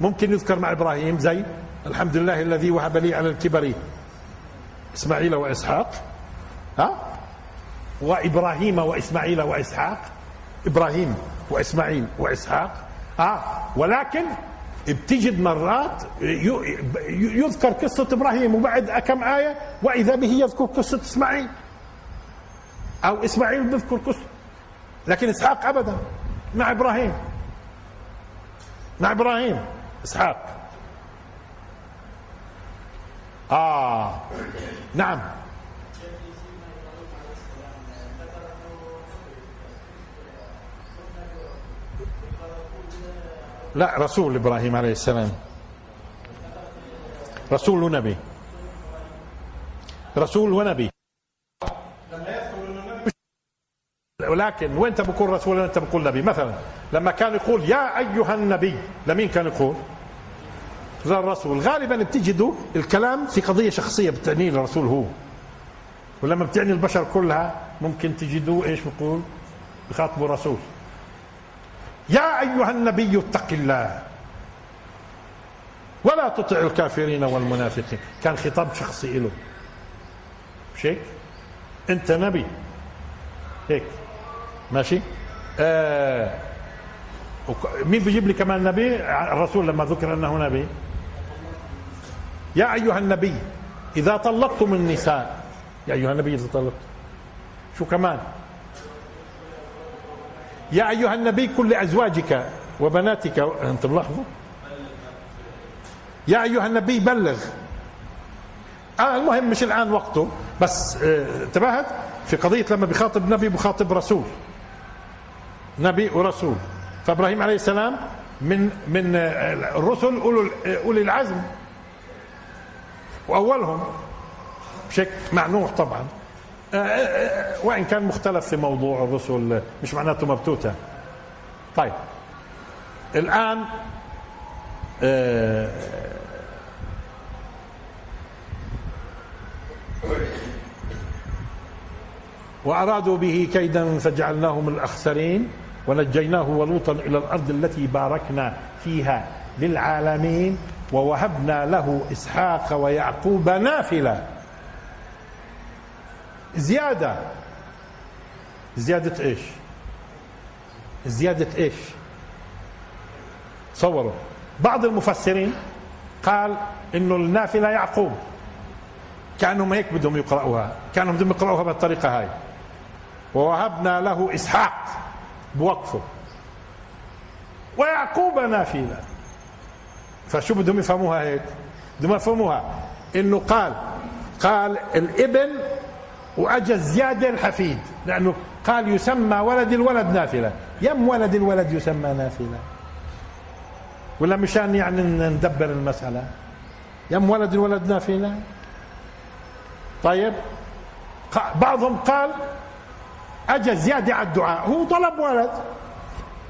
ممكن يذكر مع إبراهيم زي الحمد لله الذي وهب لي على الكبر إسماعيل وإسحاق. ها؟ وإبراهيم وإسماعيل وإسحاق. إبراهيم وإسماعيل وإسحاق. آه ولكن بتجد مرات يذكر قصة إبراهيم وبعد كم آية وإذا به يذكر قصة إسماعيل. أو إسماعيل بيذكر قصة. لكن إسحاق أبدا مع إبراهيم. مع إبراهيم. إسحاق. آه. نعم. لا رسول إبراهيم عليه السلام. رسول ونبي رسول ونبي. ولكن وين انت بقول رسول وين انت بقول نبي؟ مثلا لما كان يقول يا أيها النبي لمين كان يقول؟ للرسول غالبا بتجدوا الكلام في قضية شخصية بتعني الرسول هو. ولما بتعني البشر كلها ممكن تجدوا إيش بقول؟ بخاطبوا رسول يا أيها النبي اتق الله. ولا تطع الكافرين والمنافقين. كان خطاب شخصي له. مش هيك أنت نبي. هيك. ماشي؟ آه مين بيجيب لي كمان نبي؟ الرسول لما ذكر أنه نبي. يا أيها النبي إذا طلقتم النساء يا أيها النبي إذا طلقت شو كمان؟ يا أيها النبي كل أزواجك وبناتك أنت ملاحظوا يا أيها النبي بلغ. آه المهم مش الآن وقته بس آه، انتبهت؟ في قضية لما بخاطب نبي بخاطب رسول. نبي ورسول. فإبراهيم عليه السلام من من الرسل أولي العزم. وأولهم بشكل مع نوح طبعا. آه، آه، آه، وإن كان مختلف في موضوع الرسل مش معناته مبتوتة. طيب. الآن وأرادوا به كيدا فجعلناهم الأخسرين. ونجيناه ولوطا إلى الأرض التي باركنا فيها للعالمين ووهبنا له إسحاق ويعقوب نافلة. زيادة. زيادة إيش؟ زيادة إيش؟ تصوروا بعض المفسرين قال إنه النافلة يعقوب. كأنهم هيك بدهم يقرأوها. كانوا بدهم يقرأوها بالطريقة هاي. ووهبنا له إسحاق. بوقفه. ويعقوب نافلة. فشو بدهم يفهموها هيك. بدهم يفهموها. إنه قال قال الإبن واجى الزيادة الحفيد. لأنه قال يسمى ولد الولد نافلة. يم ولد الولد يسمى نافلة. ولا مشان يعني ندبر المسألة؟ يم ولد الولد نافلة؟ طيب. بعضهم قال اجى زيادة على الدعاء. هو طلب ولد.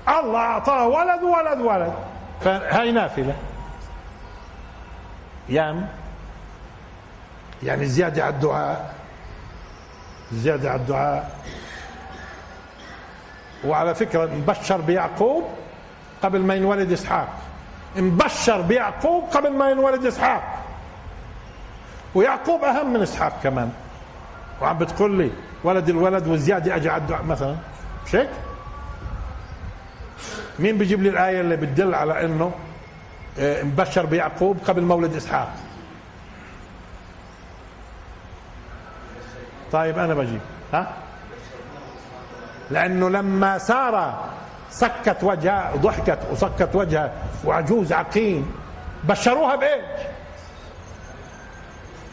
الله أعطاه ولد ولد ولد. فهي نافلة. يام يعني زيادة على الدعاء. زيادة على الدعاء. وعلى فكرة مبشر بيعقوب قبل ما ينولد إسحاق. مبشر بيعقوب قبل ما ينولد إسحاق. ويعقوب أهم من إسحاق كمان. وعم بتقول لي ولد الولد والزيادة اجى على الدعاء مثلا. مش هيك؟ مين بيجيب لي الآية اللي بتدل على إنه آه، مبشر بيعقوب قبل مولد إسحاق؟ طيب أنا بجيب. ها؟ لأنه لما ساره سكت وجهها ضحكت وسكت وجهها وعجوز عقيم بشروها بإيش؟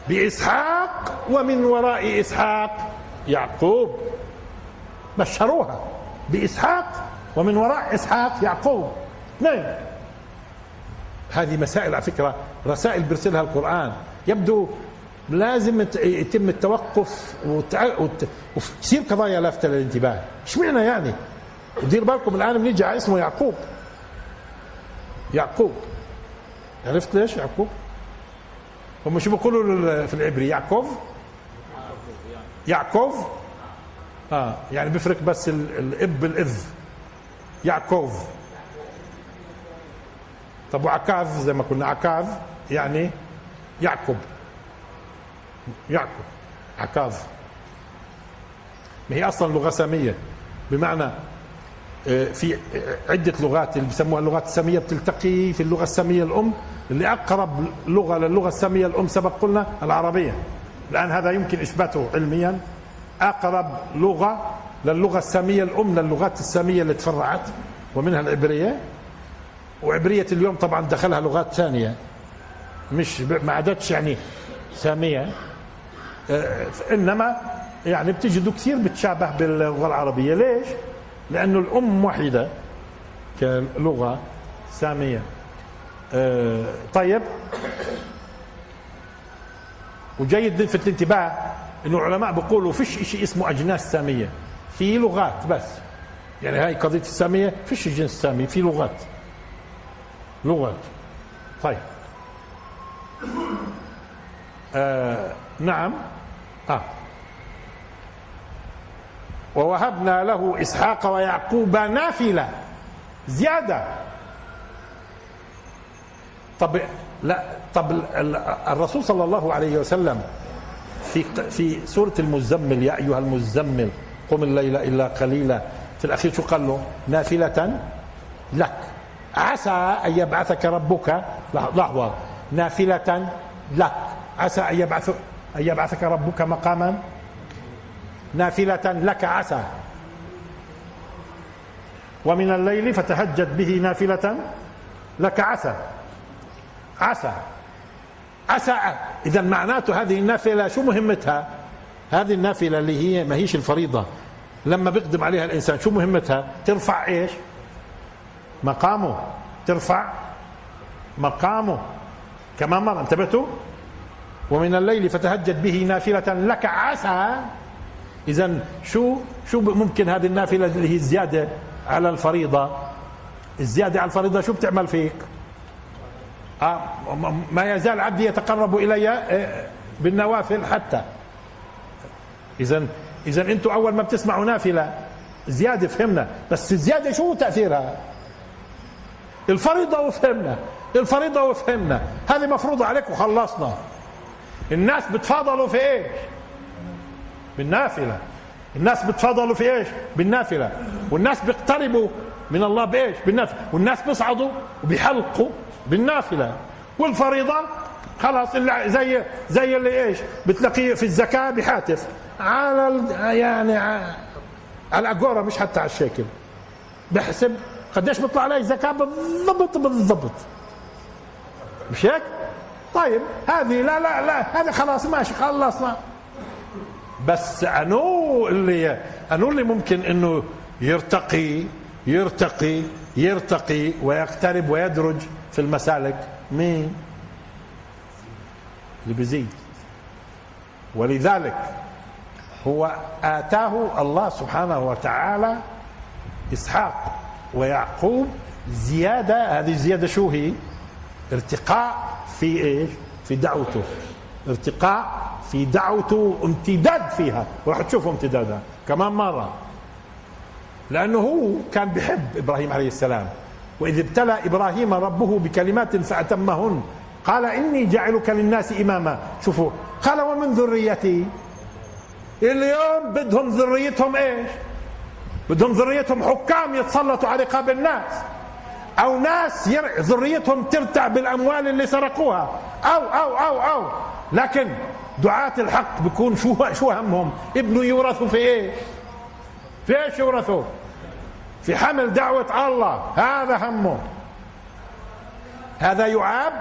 بإسحاق ومن وراء إسحاق. يعقوب بشروها بإسحاق ومن وراء إسحاق يعقوب. اثنين هذه مسائل على فكرة رسائل بيرسلها القرآن. يبدو لازم يتم التوقف وتصير قضايا لافتة للانتباه. إيش معنى يعني؟ ودير بالكم الآن بنيجي على اسمه يعقوب. يعقوب. عرفت ليش يعقوب؟ هم شو بيقولوا في العبري؟ يعقوب؟ يعقوب. آه يعني بيفرق بس الإب بالاذ يعقوب. طب وعكاف زي ما قلنا عكاف يعني يعقوب. يعقوب. عكاف ما هي أصلا لغة سامية. بمعنى آه، في عدة لغات اللي بسموها اللغات السامية بتلتقي في اللغة السامية الأم. اللي أقرب لغة للغة السامية الأم سبق قلنا العربية. الآن هذا يمكن إثباته علميا. أقرب لغة للغة السامية الأم للغات السامية اللي تفرعت ومنها العبرية. وعبرية اليوم طبعا دخلها لغات ثانية مش ما عادتش يعني سامية. آه، إنما يعني بتجدوا كثير بتشابه باللغة العربية. ليش؟ لأنه الأم واحدة كلغة سامية. آه طيب. وجيد نلفت الانتباه إنه العلماء بيقولوا فيش شيء اسمه أجناس سامية. في لغات بس. يعني هاي قضية السامية فيش جنس سامي في لغات. لغات. طيب. آه نعم. آه. ووهبنا له إسحاق ويعقوب نافلة. زيادة. طب لا طب الرسول صلى الله عليه وسلم في في سورة المزمل يا أيها المزمل قم الليل إلا قليلا. في الأخير شو قال له؟ نافلة لك. عسى أن يبعثك ربك لحظة. نافلة لك. عسى أن يبعث أن يبعثك ربك مقاما؟ نافلة لك عسى. ومن الليل فتهجد به نافلة لك عسى. عسى. عسى. إذا معناته هذه النافلة شو مهمتها؟ هذه النافلة اللي هي ما هيش الفريضة. لما بيقدم عليها الإنسان شو مهمتها؟ ترفع إيش؟ مقامه. ترفع مقامه. كمان مره انتبهتوا؟ ومن الليل فتهجد به نافلة لك عسى. اذا شو شو ممكن هذه النافلة اللي هي الزيادة على الفريضة؟ الزيادة على الفريضة شو بتعمل فيك؟ ما يزال عبدي يتقرب إلي آه، بالنوافل حتى. اذا اذا أنتم أول ما بتسمعوا نافلة زيادة فهمنا. بس الزياده شو تأثيرها؟ الفريضة وفهمنا. الفريضة وفهمنا. هذه مفروضة عليك وخلصنا. الناس بتفاضلوا في إيش؟ بالنافلة. الناس بتفاضلوا في إيش؟ بالنافلة. والناس بيقتربوا من الله بإيش؟ بالنافلة. والناس بيصعدوا وبيحلقوا. بالنافلة. والفريضة خلاص زي زي اللي إيش؟ بتلاقيه في الزكاة بحاتف. على يعني على الاجوره مش حتى على الشكل بحسب قديش بيطلع عليه زكاة بالضبط بالضبط. مش هيك؟ طيب هذه لا لا لا هذه خلاص ماشي خلصنا. بس أنو اللي أنو اللي ممكن إنه يرتقي يرتقي يرتقي ويقترب ويدرج؟ في المسالك مين؟ اللي بيزيد. ولذلك هو آتاه الله سبحانه وتعالى إسحاق ويعقوب زيادة. هذه الزيادة شو هي؟ ارتقاء في إيش؟ في دعوته. ارتقاء في دعوته امتداد فيها. وراح تشوفوا امتدادها كمان مرة. لأنه هو كان بحب إبراهيم عليه السلام. وإذ ابتلى إبراهيم ربه بكلمات فأتمهن. قال إني جعلك للناس إماما. شوفوا قال ومن ذريتي؟ اليوم بدهم ذريتهم إيش؟ بدهم ذريتهم حكام يتسلطوا على رقاب الناس. أو ناس ذريتهم ترتع بالأموال اللي سرقوها. أو أو أو أو. لكن دعاة الحق بيكون شو شو همهم؟ ابنه يورثوا في إيش؟ في إيش يورثوا؟ في حمل دعوة الله. هذا همه. هذا يعاب.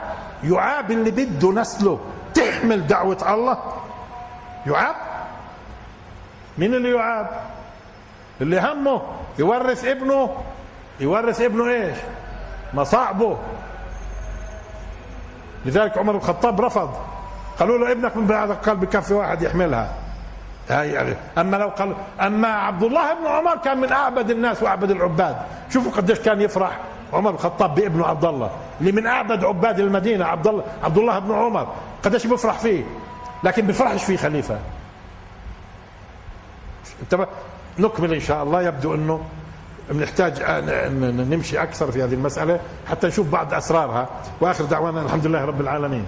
يعاب اللي بده نسله. تحمل دعوة الله. يعاب. مين اللي يعاب؟ اللي همه يورث ابنه. يورث ابنه إيش؟ مصاعبه لذلك عمر الخطاب رفض. قالوا له ابنك من بعد قال بكفي واحد يحملها. هاي يعني أما لو قال أما عبد الله بن عمر كان من أعبد الناس وأعبد العباد. شوفوا قديش كان يفرح عمر بن الخطاب بابنه عبد الله اللي من أعبد عباد المدينة عبد الله عبد الله بن عمر. قديش بيفرح فيه؟ لكن بيفرحش فيه خليفة. انتبه نكمل إن شاء الله. يبدو إنه بنحتاج نمشي أكثر في هذه المسألة حتى نشوف بعض أسرارها. وآخر دعوانا الحمد لله رب العالمين.